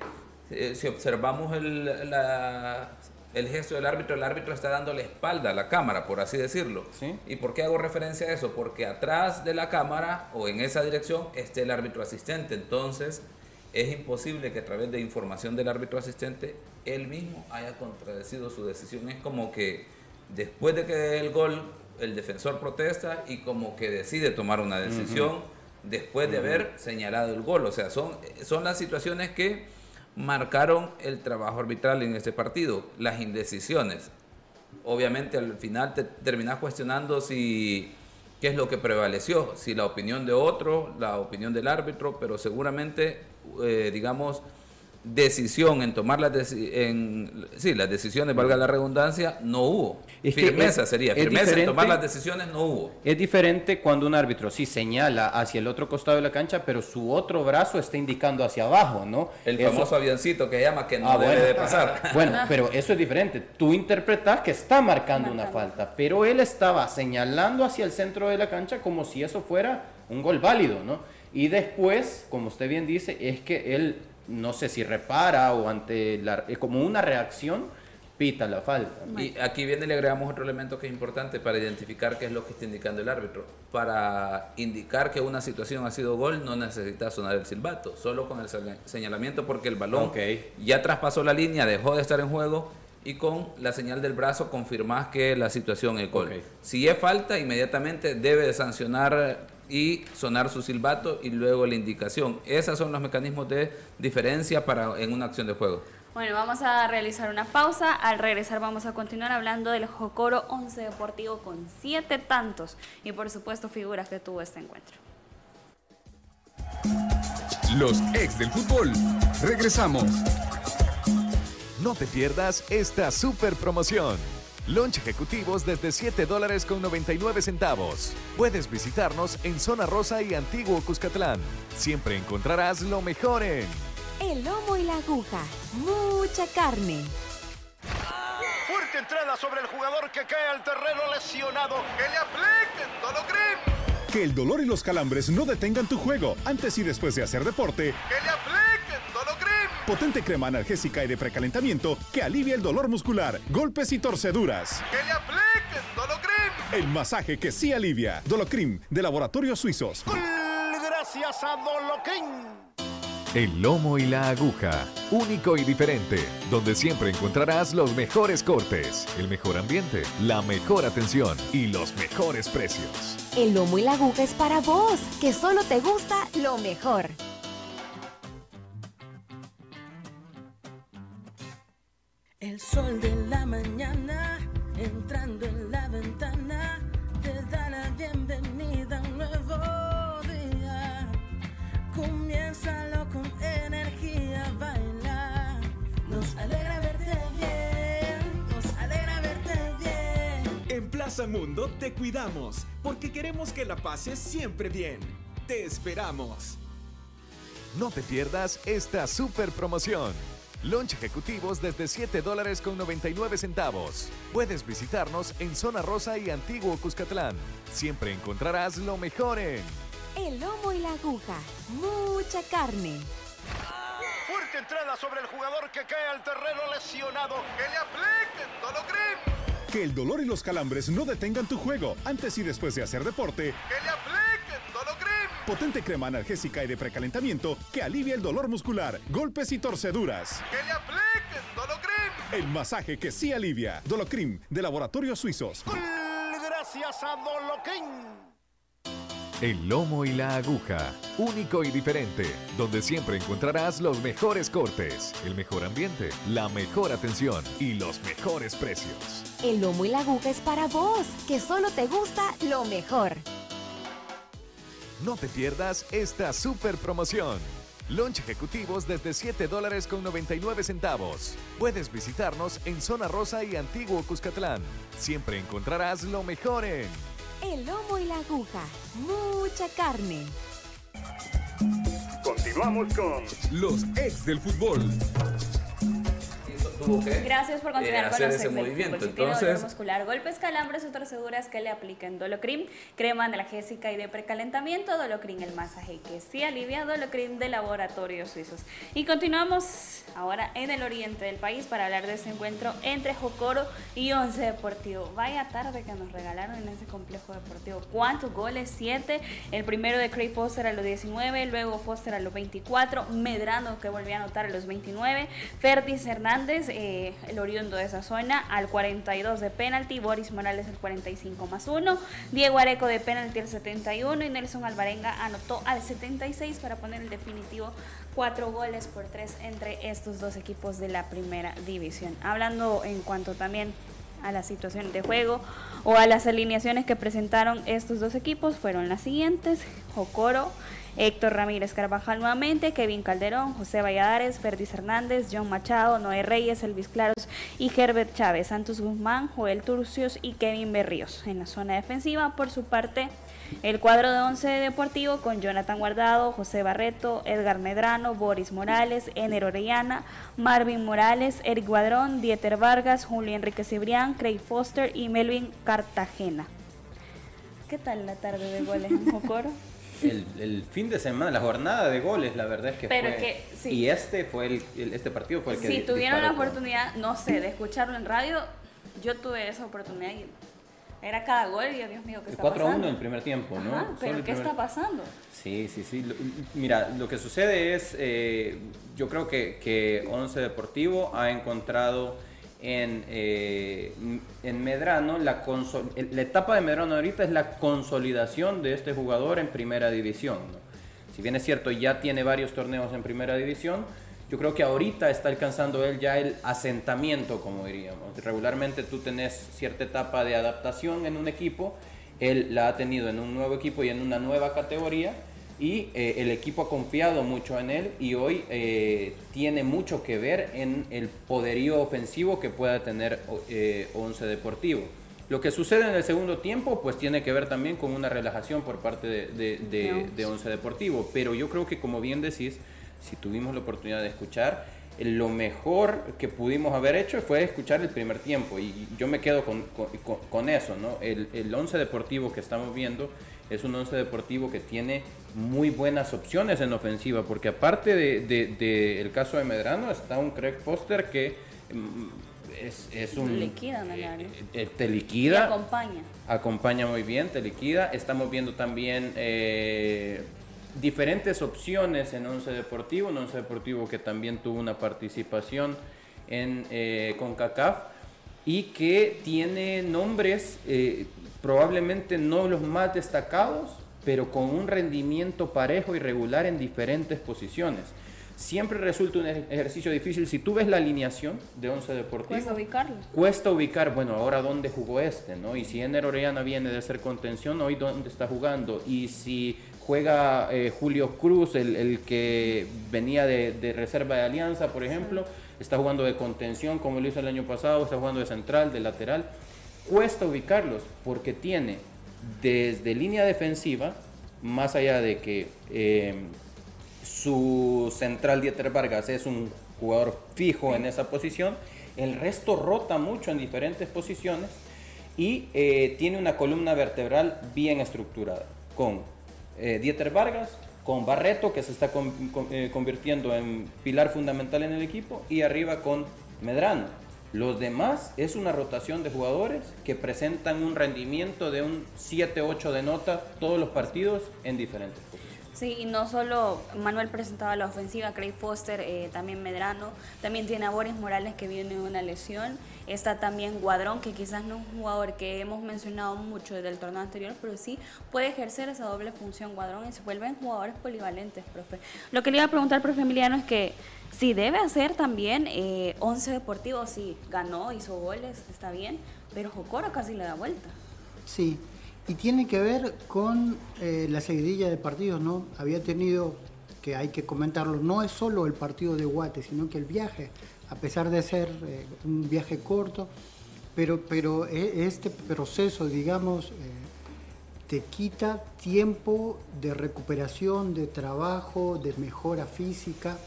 eh, si observamos el, la- el gesto del árbitro, el árbitro está dando la espalda a la cámara, por así decirlo. Sí. ¿Y por qué hago referencia a eso? Porque atrás de la cámara o en esa dirección esté el árbitro asistente. Entonces es imposible que a través de información del árbitro asistente él mismo haya contradecido su decisión. Es como que después de que el gol, el defensor protesta y como que decide tomar una decisión después de haber señalado el gol. O sea, son, son las situaciones que marcaron el trabajo arbitral en este partido, las indecisiones. Obviamente al final te terminas cuestionando si qué es lo que prevaleció, si la opinión de otro, la opinión del árbitro, pero seguramente, eh, digamos, decisión en tomar las, deci- en, sí, las decisiones, valga la redundancia, no hubo. Es firmeza es- sería, es firmeza en diferente- tomar las decisiones no hubo. Es diferente cuando un árbitro sí señala hacia el otro costado de la cancha, pero su otro brazo está indicando hacia abajo, ¿no? El Eso- famoso avioncito que llama que no Ah, debe bueno. de pasar. Bueno, pero eso es diferente. Tú interpretas que está marcando una falta, pero él estaba señalando hacia el centro de la cancha como si eso fuera un gol válido, ¿no? Y después, como usted bien dice, es que él, no sé si repara o ante la, eh, como una reacción, pita la falta. Y aquí viene, le agregamos otro elemento que es importante para identificar qué es lo que está indicando el árbitro. Para indicar que una situación ha sido gol, no necesita sonar el silbato, solo con el señalamiento porque el balón ya traspasó la línea, dejó de estar en juego y con la señal del brazo confirmás que la situación es gol. Si es falta, inmediatamente debe de sancionar y sonar su silbato y luego la indicación. Esos son los mecanismos de diferencia para en una acción de juego. Bueno, vamos a realizar una pausa. Al regresar vamos a continuar hablando del Jocoro 11 Deportivo con siete tantos y por supuesto figuras que tuvo este encuentro. Los ex del fútbol. Regresamos. No te pierdas esta super promoción. Lunch ejecutivos desde 7 dólares con 99 centavos. Puedes visitarnos en Zona Rosa y Antiguo Cuscatlán. Siempre encontrarás lo mejor en el lomo y la aguja. Mucha carne. Fuerte entrada sobre el jugador que cae al terreno lesionado. Que le apliquen. Que el dolor y los calambres no detengan tu juego antes y después de hacer deporte. Que le apliquen. Potente crema analgésica y de precalentamiento que alivia el dolor muscular, golpes y torceduras. Que le apliquen Dolocrim. El masaje que sí alivia. Dolocrim de Laboratorios Suizos. Gracias a Dolocrim. El lomo y la aguja, único y diferente, donde siempre encontrarás los mejores cortes, el mejor ambiente, la mejor atención y los mejores precios. El lomo y la aguja es para vos, que solo te gusta lo mejor. El sol de la mañana entrando en la ventana te da la bienvenida a un nuevo día. Comienza con energía bailar. Nos alegra verte bien, nos alegra verte bien. En Plaza Mundo te cuidamos porque queremos que la pases siempre bien. Te esperamos. No te pierdas esta super promoción. Lunch ejecutivos desde 7 dólares con 99 centavos. Puedes visitarnos en Zona Rosa y Antiguo Cuscatlán. Siempre encontrarás lo mejor en el lomo y la aguja. Mucha carne. Fuerte entrada sobre el jugador que cae al terreno lesionado. Que le apliquen Dolocrim. Que el dolor y los calambres no detengan tu juego antes y después de hacer deporte. Que le apliquen. Potente crema analgésica y de precalentamiento que alivia el dolor muscular, golpes y torceduras. Que le apliquen Dolocrim. El masaje que sí alivia. Dolocrim de Laboratorios Suizos. Gracias a Dolocrim. El lomo y la aguja, único y diferente, donde siempre encontrarás los mejores cortes, el mejor ambiente, la mejor atención y los mejores precios. El lomo y la aguja es para vos, que solo te gusta lo mejor. No te pierdas esta super promoción. Lunch ejecutivos desde 7 dólares con 99 centavos. Puedes visitarnos en Zona Rosa y Antiguo Cuscatlán. Siempre encontrarás lo mejor en el lomo y la aguja. Mucha carne. Continuamos con los ex del fútbol. Gracias por continuar eh, con ese movimiento. Entonces, muscular, golpes, calambres o torceduras que le apliquen Dolocrim, crema analgésica y de precalentamiento, Dolocrim el masaje que sí alivia, Dolocrim de laboratorios suizos. Y continuamos ahora en el oriente del país para hablar de ese encuentro entre Jocoro y Once Deportivo. Vaya tarde que nos regalaron en ese complejo deportivo. ¿Cuántos goles? Siete. El primero de Craig Foster a los 19, luego Foster a los 24, Medrano que volvió a anotar a los 29, Fertis Hernández eh, el oriundo de esa zona, al 42 de penalti, Boris Morales el 45 más 1, Diego Areco de penalti el 71 y Nelson Alvarenga anotó al 76 para poner el definitivo 4 goles por 3 entre estos dos equipos de la primera división. Hablando en cuanto también a la situación de juego o a las alineaciones que presentaron estos dos equipos fueron las siguientes: Jocoro Héctor Ramírez Carvajal nuevamente, Kevin Calderón, José Valladares, Ferdis Hernández, John Machado, Noé Reyes, Elvis Claros y Herbert Chávez, Santos Guzmán, Joel Turcios y Kevin Berríos. En la zona defensiva, por su parte, el cuadro de once deportivo con Jonathan Guardado, José Barreto, Edgar Medrano, Boris Morales, Ener Orellana, Marvin Morales, Eric Guadrón, Dieter Vargas, Julio Enrique Cibrián, Craig Foster y Melvin Cartagena. ¿Qué tal la tarde de goles en Jocoro? el, el fin de semana, la jornada de goles, la verdad es que Pero fue. que, sí. Y este fue el, el- este partido fue el que Si tuvieron la disparó todo. oportunidad, no sé, de escucharlo en radio, yo tuve esa oportunidad y era cada gol y yo, Dios mío, ¿qué está 4 a 1 pasando? en el primer tiempo, ¿no? Ajá, pero ¿qué primer- está pasando? Sí, sí, sí. Lo- Mira, lo que sucede es, eh, yo creo que, que Once Deportivo ha encontrado en, eh, en Medrano, la, la etapa de Medrano ahorita es la consolidación de este jugador en primera división. ¿no? Si bien es cierto, ya tiene varios torneos en primera división, yo creo que ahorita está alcanzando él ya el asentamiento, como diríamos. Regularmente tú tenés cierta etapa de adaptación en un equipo, él la ha tenido en un nuevo equipo y en una nueva categoría, y eh, el equipo ha confiado mucho en él y hoy eh, tiene mucho que ver en el poderío ofensivo que pueda tener eh, Once Deportivo. Lo que sucede en el segundo tiempo, pues tiene que ver también con una relajación por parte de, de- de- de Once Deportivo. Pero yo creo que, como bien decís, si tuvimos la oportunidad de escuchar, eh, lo mejor que pudimos haber hecho fue escuchar el primer tiempo. Y yo me quedo con, con- con- con eso, ¿no? El, el Once Deportivo que estamos viendo es un Once Deportivo que tiene muy buenas opciones en ofensiva, porque aparte del de, de- el caso de Medrano, está un Craig Foster que mm, es, es un... Liquidan el área. eh, te Y liquida acompaña. acompaña muy bien, te liquida. Estamos viendo también eh, diferentes opciones en Once Deportivo, un Once Deportivo que también tuvo una participación en eh, CONCACAF y que tiene nombres eh, probablemente no los más destacados, pero con un rendimiento parejo y regular en diferentes posiciones. Siempre resulta un ej- ejercicio difícil. Si tú ves la alineación de Once Deportivo, Cuesta ubicarlo. cuesta ubicar, bueno, ahora dónde jugó este, ¿no? Y si Ener Orellana viene de ser contención, hoy dónde está jugando. Y si juega eh, Julio Cruz, el, el que venía de, de reserva de Alianza, por ejemplo, está jugando de contención como lo hizo el año pasado, está jugando de central, de lateral. Cuesta ubicarlos porque tiene desde línea defensiva, más allá de que eh, su central Dieter Vargas es un jugador fijo en esa posición, el resto rota mucho en diferentes posiciones y eh, tiene una columna vertebral bien estructurada, con eh, Dieter Vargas, con Barreto, que se está eh, convirtiendo en pilar fundamental en el equipo, y arriba con Medrano. Los demás es una rotación de jugadores que presentan un rendimiento de un 7-8 de nota todos los partidos en diferentes posiciones. Sí, y no solo Manuel presentaba la ofensiva, Craig Foster, eh, también Medrano, también tiene a Boris Morales que viene de una lesión, está también Guadrón, que quizás no es un jugador que hemos mencionado mucho desde el torneo anterior, pero sí puede ejercer esa doble función Guadrón y se vuelven jugadores polivalentes, profe. Lo que le iba a preguntar, profe Emiliano, es que si debe hacer también eh, 11 deportivos, sí, ganó, hizo goles, está bien, pero Jocoro casi le da vuelta. Sí, y tiene que ver con eh, la seguidilla de partidos, ¿no? Había tenido, que hay que comentarlo, no es solo el partido de Guate, sino que el viaje, a pesar de ser eh, un viaje corto, pero, pero e- este proceso, digamos, eh, te quita tiempo de recuperación, de trabajo, de mejora física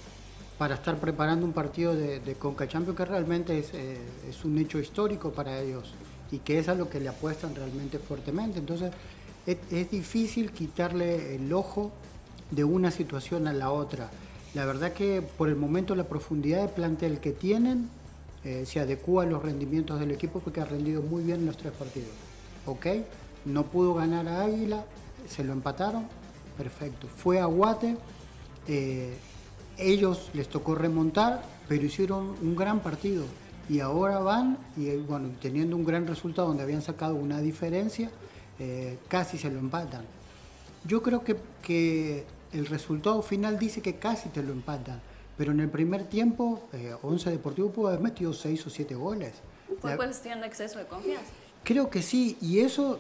para estar preparando un partido de, de Conca Champions que realmente es, eh, es un hecho histórico para ellos y que es a lo que le apuestan realmente fuertemente. Entonces es, difícil quitarle el ojo de una situación a la otra. La verdad que por el momento la profundidad de plantel que tienen eh, se adecua a los rendimientos del equipo porque ha rendido muy bien en los tres partidos. ¿Ok? No pudo ganar a Águila, se lo empataron, perfecto. Fue a Guate, eh, ellos les tocó remontar, pero hicieron un gran partido. Y ahora van, y eh, bueno, teniendo un gran resultado donde habían sacado una diferencia, eh, casi se lo empatan. Yo creo que, que el resultado final dice que casi te lo empatan, pero en el primer tiempo, eh, Once Deportivo pudo haber metido seis o siete goles. Fue La- cuestión de exceso de confianza. Creo que sí, y eso,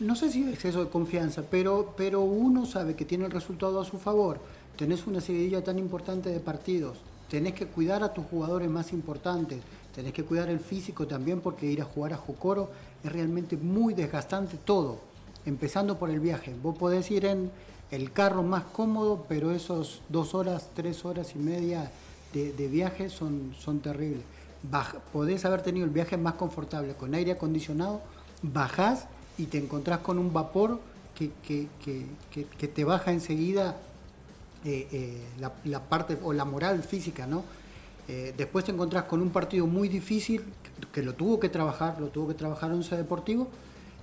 no sé si es exceso de confianza, pero, pero uno sabe que tiene el resultado a su favor. Tenés una seguidilla tan importante de partidos, tenés que cuidar a tus jugadores más importantes, tenés que cuidar el físico también porque ir a jugar a Jocoro es realmente muy desgastante todo, empezando por el viaje. Vos podés ir en el carro más cómodo, pero esos dos horas, tres horas y media de, viaje son, son terribles. Podés haber tenido el viaje más confortable con aire acondicionado, bajás y te encontrás con un vapor que, que- que- que- te baja enseguida la, la parte o la moral física, ¿no? Eh, después te encontrás con un partido muy difícil, que, que lo tuvo que trabajar, lo tuvo que trabajar Once Deportivo,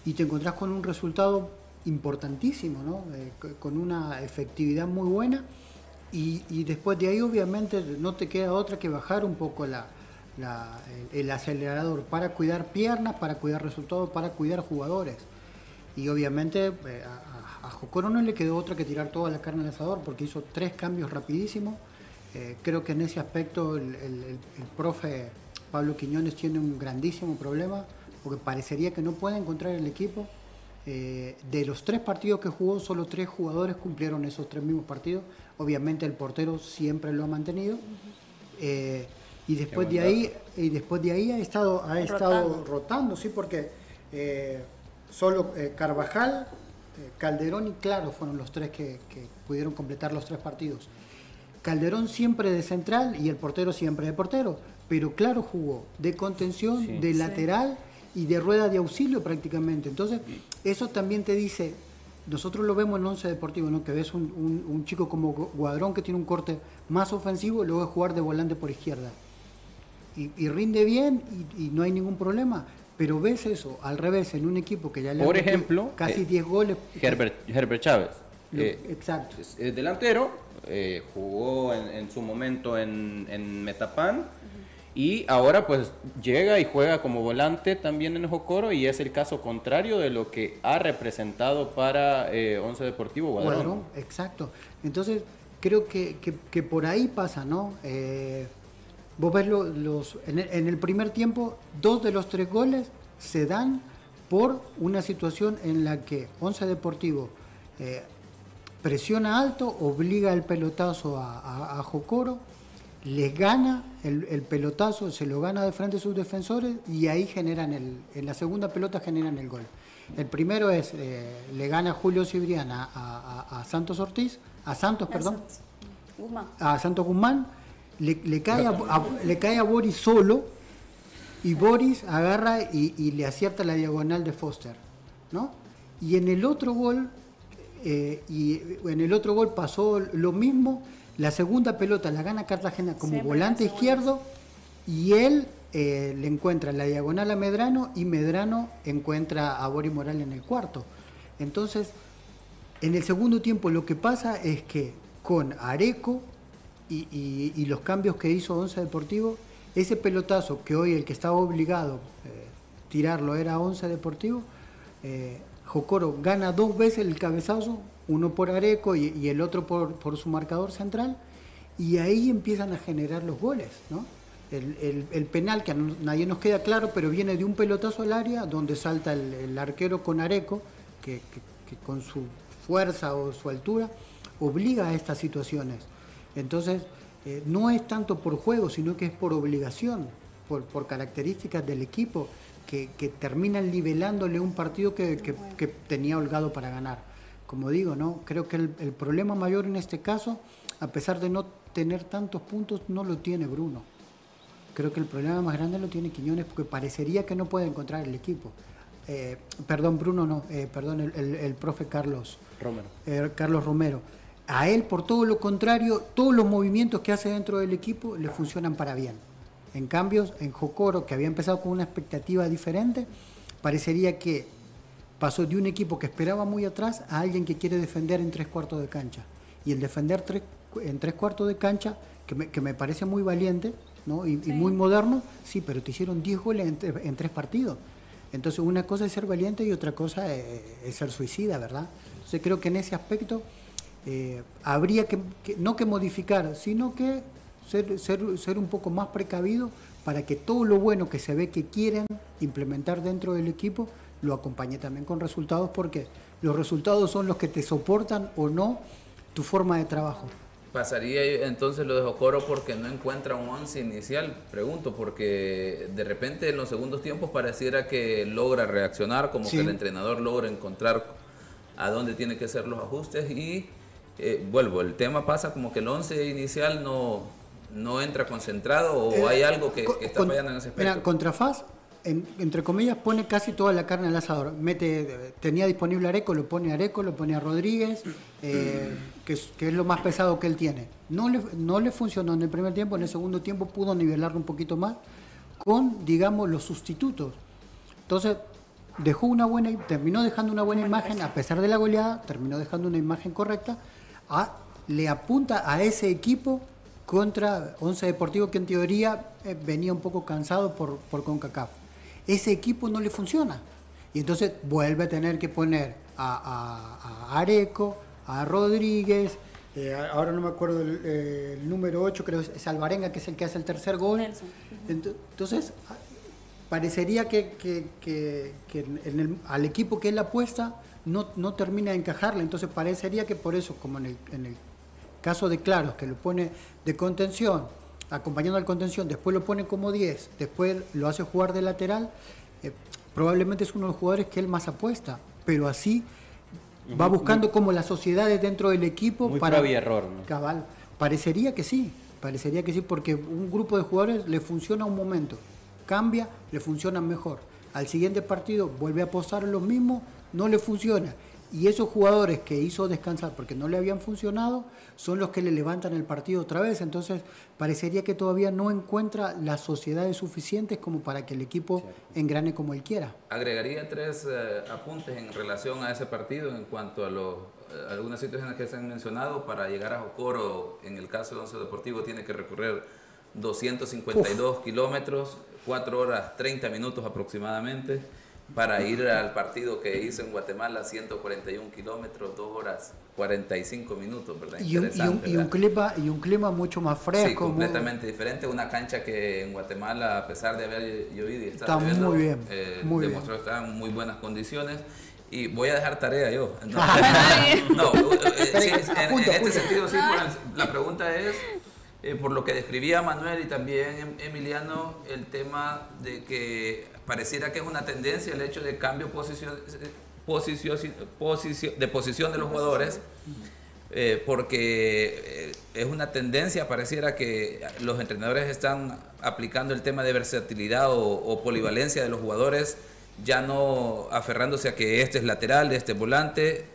y te encontrás con un resultado importantísimo, ¿no? Eh, con una efectividad muy buena, y, y después de ahí obviamente no te queda otra que bajar un poco la, la- el, el acelerador para cuidar piernas, para cuidar resultados, para cuidar jugadores. Y obviamente eh, a, Jocoro no le quedó otra que tirar toda la carne al asador porque hizo tres cambios rapidísimos. Eh, creo que en ese aspecto el, el- el- el profe Pablo Quiñones tiene un grandísimo problema porque parecería que no puede encontrar el equipo. Eh, de los tres partidos que jugó, solo tres jugadores cumplieron esos tres mismos partidos. Obviamente el portero siempre lo ha mantenido. Eh, y después de ahí, y después de ahí ha estado, ha estado Rotando. rotando, sí, porque eh, solo eh, Carvajal, Calderón y Claro fueron los tres que, que pudieron completar los tres partidos. Calderón siempre de central y el portero siempre de portero, pero Claro jugó de contención, Sí. de Sí. lateral y de rueda de auxilio prácticamente. Entonces, eso también te dice, nosotros lo vemos en Once Deportivo, ¿no? que ves un, un- un chico como Gu- Guadrón que tiene un corte más ofensivo y luego de jugar de volante por izquierda y, y rinde bien y, y no hay ningún problema. Pero ves eso al revés en un equipo que ya le Por ejemplo, casi eh, 10 goles. Herbert, Herbert Chávez. Lo- eh, exacto. es, es delantero, eh, jugó en, en su momento en, en Metapan y ahora pues llega y juega como volante también en Jocoro y es el caso contrario de lo que ha representado para eh, Once Deportivo Guadalajara. Cuadrón, exacto. Entonces, creo que, que- que por ahí pasa, ¿no? Vos ves lo- los. En el, en el primer tiempo, dos de los tres goles se dan por una situación en la que Once Deportivo eh, presiona alto, obliga el pelotazo a, a- a Jocoro, les gana el, el pelotazo, se lo gana de frente a sus defensores y ahí generan el, en la segunda pelota generan el gol. El primero es, eh, le gana Julio Cibriana a, a- a Santos Ortiz, a Santos, perdón, Guzmán. a Santos Guzmán, le, le cae a, a- le cae a Boris solo y Boris agarra y, y le acierta la diagonal de Foster, ¿no? Y en el otro gol, eh, y en el otro gol pasó lo mismo, la segunda pelota la gana Cartagena como Siempre volante izquierdo y él eh, le encuentra la diagonal a Medrano y Medrano encuentra a Boris Morales en el cuarto. Entonces, en el segundo tiempo lo que pasa es que con Areco y, y- los cambios que hizo Once Deportivo, ese pelotazo que hoy el que estaba obligado eh, tirarlo era Once Deportivo, eh, Jocoro gana dos veces el cabezazo, uno por Areco y, el otro por, por su marcador central, y ahí empiezan a generar los goles, ¿no? El, el- penal, que a nadie nos queda claro, pero viene de un pelotazo al área donde salta el, arquero con Areco, que con su fuerza o su altura obliga a estas situaciones. Entonces, eh, no es tanto por juego, sino que es por obligación, por, por características del equipo, que, que terminan nivelándole un partido que, que- que tenía holgado para ganar. Como digo, ¿no? creo que el, el problema mayor en este caso, a pesar de no tener tantos puntos, no lo tiene Bruno. Creo que el problema más grande lo tiene Quiñones porque parecería que no puede encontrar el equipo. Eh, perdón, Bruno, no, eh, perdón, el, el- el profe Carlos. Romero. Carlos Romero. A él, por todo lo contrario, todos los movimientos que hace dentro del equipo le funcionan para bien. En cambio, en Jocoro, que había empezado con una expectativa diferente, parecería que pasó de un equipo que esperaba muy atrás a alguien que quiere defender en tres cuartos de cancha. Y el defender tres- en tres cuartos de cancha, que me, que me parece muy valiente ¿no? y, y muy moderno, sí, pero te hicieron 10 goles en, tre- en tres partidos. Entonces, una cosa es ser valiente y otra cosa eh, es, ser suicida, ¿verdad? Entonces, creo que en ese aspecto eh, habría que, que- no que modificar, sino que ser, ser, ser un poco más precavido para que todo lo bueno que se ve que quieren implementar dentro del equipo lo acompañe también con resultados, porque los resultados son los que te soportan o no tu forma de trabajo. Pasaría entonces lo de Jocoro porque no encuentra un once inicial, pregunto, porque de repente en los segundos tiempos pareciera que logra reaccionar, como Sí. que el entrenador logra encontrar a dónde tiene que ser los ajustes y eh, vuelvo, el tema pasa como que el once inicial no, no entra concentrado o Eh, hay algo que, co- que está con- fallando en ese mira, aspecto. contra FAS en- entre comillas, pone casi toda la carne al asador. Mete, tenía disponible Areco, lo pone Areco, lo pone a Rodríguez, eh, que, es, que es lo más pesado que él tiene. No le, no le funcionó en el primer tiempo, en el segundo tiempo pudo nivelarlo un poquito más con, digamos, los sustitutos. Entonces, dejó una buena, terminó dejando una buena imagen, a pesar de la goleada, terminó dejando una imagen correcta. A- le apunta a ese equipo contra Once Deportivo, que en teoría eh, venía un poco cansado por, por CONCACAF. Ese equipo no le funciona. Y entonces vuelve a tener que poner a, a- a Areco, a Rodríguez, eh, ahora no me acuerdo el, eh, el número 8, creo que es Alvarenga, que es el que hace el tercer gol. Ento- Entonces, a- parecería que, que- que- que en el- al equipo que él apuesta no, no termina de encajarle. Entonces, parecería que por eso, como en el, en el caso de Claros, que lo pone de contención, acompañando al contención, después lo pone como 10, después lo hace jugar de lateral, eh, probablemente es uno de los jugadores que él más apuesta, pero así va Muy- buscando como las sociedades dentro del equipo Muy para error, ¿no? cabal. Parecería que sí, parecería que sí, porque un grupo de jugadores le funciona un momento, cambia, le funciona mejor. Al siguiente partido vuelve a apostar en lo mismo, no le funciona. Y esos jugadores que hizo descansar porque no le habían funcionado son los que le levantan el partido otra vez. Entonces parecería que todavía no encuentra las sociedades suficientes como para que el equipo engrane como él quiera. Agregaría tres eh, apuntes en relación a ese partido en cuanto a los, eh, algunas situaciones que se han mencionado. Para llegar a Jocoro, en el caso de Once Deportivo, tiene que recorrer 252 kilómetros, 4 horas 30 minutos aproximadamente. Para ir al partido que hizo en Guatemala, 141 kilómetros, 2 horas 45 minutos, ¿verdad? Y un, y un- clima, y un clima mucho más fresco. Sí, muy- completamente diferente. Una cancha que en Guatemala, a pesar de haber llovido y estar Está lloviendo, muy bien, eh, muy demostró estar en muy buenas condiciones. Y voy a dejar tarea yo. Entonces, no, eh, eh, sí, en, en este sentido, sí, pues, la pregunta es, eh, por lo que describía Manuel y también Em- Emiliano, el tema de que pareciera que es una tendencia el hecho de cambio posición, posición, posición- de posición de los jugadores. Eh, porque eh, es una tendencia, pareciera que los entrenadores están aplicando el tema de versatilidad o, o polivalencia de los jugadores, ya no aferrándose a que este es lateral, este es volante.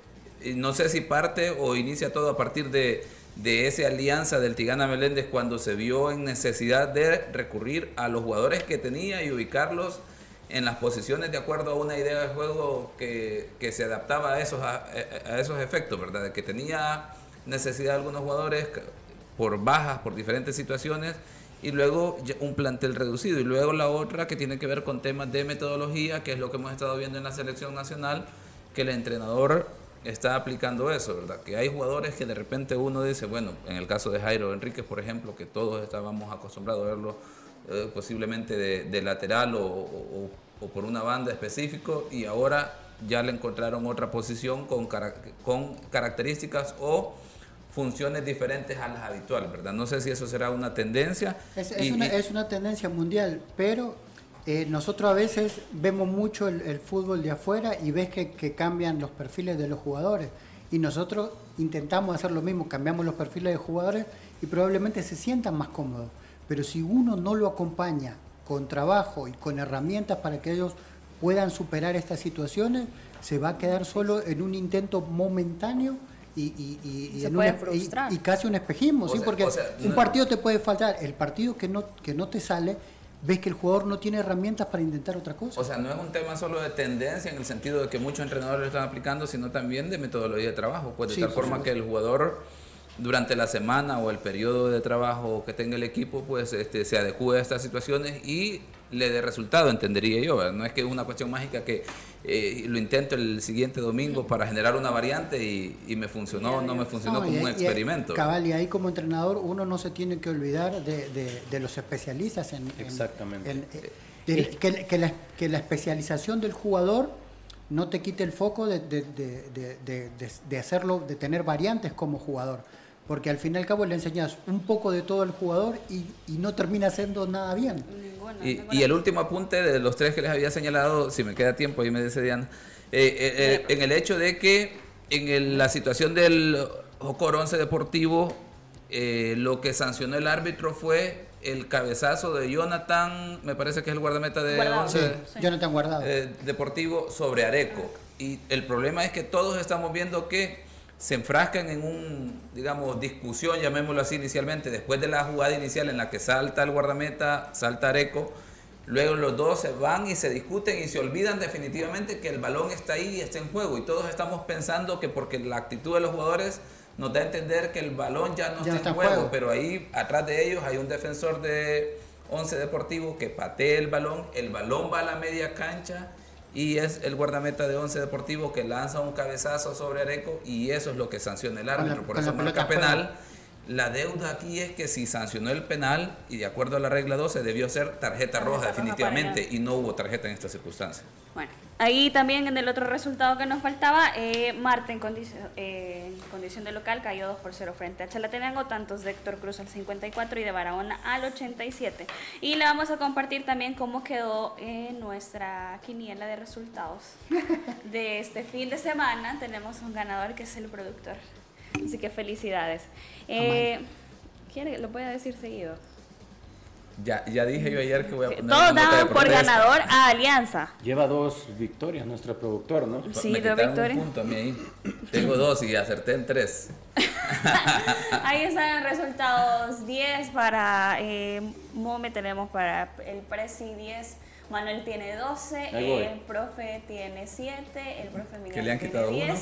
No sé si parte o inicia todo a partir de, de esa alianza del Tigana Meléndez cuando se vio en necesidad de recurrir a los jugadores que tenía y ubicarlos en las posiciones de acuerdo a una idea de juego que, que se adaptaba a esos, a, a esos efectos, ¿verdad? De que tenía necesidad de algunos jugadores por bajas, por diferentes situaciones, y luego un plantel reducido. Y luego la otra que tiene que ver con temas de metodología, que es lo que hemos estado viendo en la selección nacional, que el entrenador está aplicando eso, ¿verdad? Que hay jugadores que de repente uno dice, bueno, en el caso de Jairo Enríquez, por ejemplo, que todos estábamos acostumbrados a verlo eh, posiblemente de, de lateral o, o- o por una banda específico y ahora ya le encontraron otra posición con, cara- con características o funciones diferentes a las habituales, ¿verdad? No sé si eso será una tendencia. Es, es y- una, y- es una tendencia mundial, pero eh, nosotros a veces vemos mucho el, el fútbol de afuera y ves que, que cambian los perfiles de los jugadores. Y nosotros intentamos hacer lo mismo, cambiamos los perfiles de jugadores y probablemente se sientan más cómodos. Pero si uno no lo acompaña con trabajo y con herramientas para que ellos puedan superar estas situaciones, se va a quedar solo en un intento momentáneo y, y- y- y Se en puede un espe- y- frustrar. y casi un espejismo, O ¿sí? sea- porque o sea, un no- partido te puede faltar, el partido que no, que no te sale, ves que el jugador no tiene herramientas para intentar otra cosa. O sea, no es un tema solo de tendencia en el sentido de que muchos entrenadores lo están aplicando, sino también de metodología de trabajo. Pues de Sí, tal forma que el jugador durante la semana o el periodo de trabajo que tenga el equipo, pues este, se adecue a estas situaciones y le dé resultado, entendería yo. ¿verdad? No es que es una cuestión mágica que eh, lo intento el siguiente domingo para generar una variante y, y me funcionó o no me funcionó No, como y- un y- experimento. Cabal, y ahí como entrenador uno no se tiene que olvidar de, de- de los especialistas en... en- Exactamente. en- eh, de- que, que la, que la especialización del jugador no te quite el foco de, de- de- de- de- de- de hacerlo, de tener variantes como jugador. Porque al fin y al cabo le enseñas un poco de todo al jugador y, y no termina haciendo nada bien. Y, y el último apunte de los tres que les había señalado, si me queda tiempo, ahí me dice Diana, eh, eh, eh, en el hecho de que en el- la situación del Jocor 11 Deportivo, eh, lo que sancionó el árbitro fue el cabezazo de Jonathan, me parece que es el guardameta de Guardado. Once Sí, Jonathan Guardado. eh, Deportivo sobre Areco. Y el problema es que todos estamos viendo que se enfrascan en un, digamos, discusión, llamémoslo así inicialmente, después de la jugada inicial en la que salta el guardameta, salta Areco, luego los dos se van y se discuten y se olvidan definitivamente que el balón está ahí y está en juego. Y todos estamos pensando que porque la actitud de los jugadores nos da a entender que el balón ya no Ya está, en juego, pero ahí atrás de ellos hay un defensor de Once Deportivo que patea el balón, el balón va a la media cancha y es el guardameta de Once Deportivo que lanza un cabezazo sobre Areco y eso es lo que sanciona el árbitro, por eso marca penal. La deuda aquí es que si sancionó el penal y de acuerdo a la regla 12 debió ser tarjeta roja definitivamente y no hubo tarjeta en esta circunstancia. Bueno, ahí también en el otro resultado que nos faltaba, eh, Marte en, condición eh, en condición de local cayó 2 por 0 frente a Chalatenango, tantos de Héctor Cruz al 54 y de Barahona al 87. Y le vamos a compartir también cómo quedó eh, nuestra quiniela de resultados de este fin de semana. Tenemos un ganador que es el productor. Así que felicidades. Eh, ¿Quiere? Lo voy a decir seguido. Ya, ya dije yo ayer que voy a poner Todos daban por ganador a Alianza. Lleva dos victorias nuestro productor, ¿no? Sí, Me dos victorias. un punto a mí ahí. Tengo dos y acerté en tres. Ahí están los resultados 10 para eh, Mome, tenemos para el Presi 10, Manuel tiene 12, Ahí voy. el profe tiene 7, el profe Miguel tiene quitado 10. uno.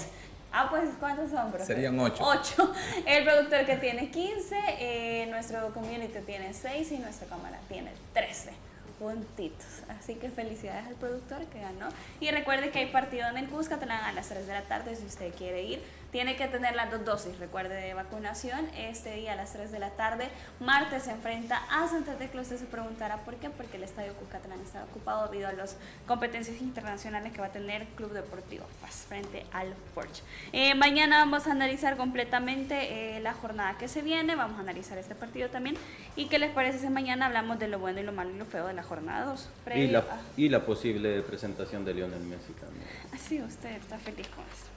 Ah, pues ¿cuántos son, profe? Serían ocho. 8. El productor que tiene 15, eh, nuestro community tiene 6 y nuestra cámara tiene 13 puntitos. Así que felicidades al productor que ganó. Y recuerde que hay partido en el Cuscatlán a las 3 de la tarde si usted quiere ir. Tiene que tener las dos dosis, recuerde, de vacunación. Este día a las 3 de la tarde, martes se enfrenta a Santa Tecla. Usted se preguntará por qué, porque el estadio Cuscatlán está ocupado debido a las competencias internacionales que va a tener Club Deportivo FAS frente al Forge. Eh, mañana vamos a analizar completamente eh, la jornada que se viene, vamos a analizar este partido también. ¿Y qué les parece si mañana hablamos de lo bueno y lo malo y lo feo de la jornada 2? Y la, y la posible presentación de Lionel Messi también. Sí, usted está feliz con eso.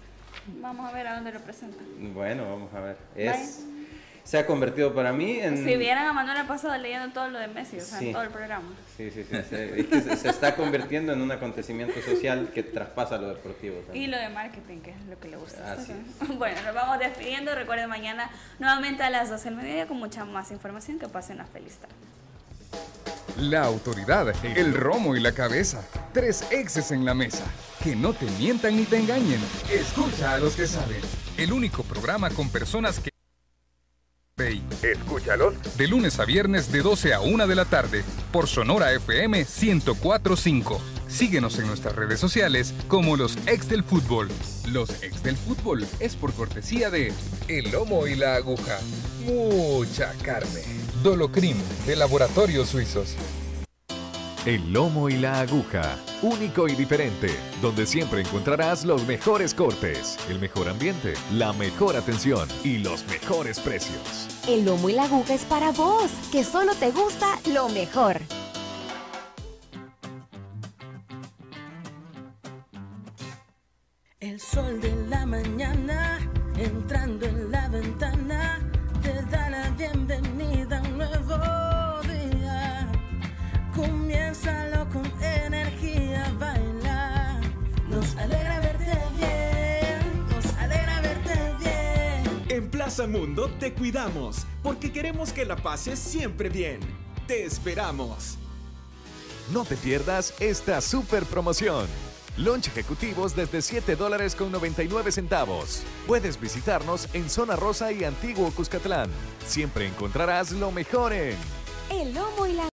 Vamos a ver a dónde lo presentan. Bueno, vamos a ver. Es, se ha convertido para mí en... Si vieran a Manuel el pasado leyendo todo lo de Messi, o sea, Sí. en todo el programa. Sí, sí, sí. se, es que se, se está convirtiendo en un acontecimiento social que traspasa lo deportivo Y también. lo de marketing, que es lo que le gusta. Así ¿no? Bueno, nos vamos despidiendo. Recuerden mañana nuevamente a las 12 del mediodía con mucha más información. Que pasen una feliz tarde. La autoridad, el romo y la cabeza. Tres exes en la mesa. Que no te mientan ni te engañen. Escucha a los que saben. El único programa con personas que... Escúchalos. De lunes a viernes de 12 a 1 de la tarde por Sonora FM 1045. Síguenos en nuestras redes sociales como los ex del fútbol. Los ex del fútbol es por cortesía de El Lomo y la Aguja. Mucha carne. Dolocrim de Laboratorios Suizos. El lomo y la aguja, único y diferente, donde siempre encontrarás los mejores cortes, el mejor ambiente, la mejor atención y los mejores precios. El lomo y la aguja es para vos, que solo te gusta lo mejor. El sol de la mañana entrando en la ventana Comiénzalo con energía, baila. Nos alegra verte bien, nos alegra verte bien. En Plaza Mundo te cuidamos porque queremos que la pases siempre bien. Te esperamos. No te pierdas esta super promoción. Lunch ejecutivos desde 7 dólares con 99 centavos. Puedes visitarnos en Zona Rosa y Antiguo Cuscatlán. Siempre encontrarás lo mejor en... El lomo y la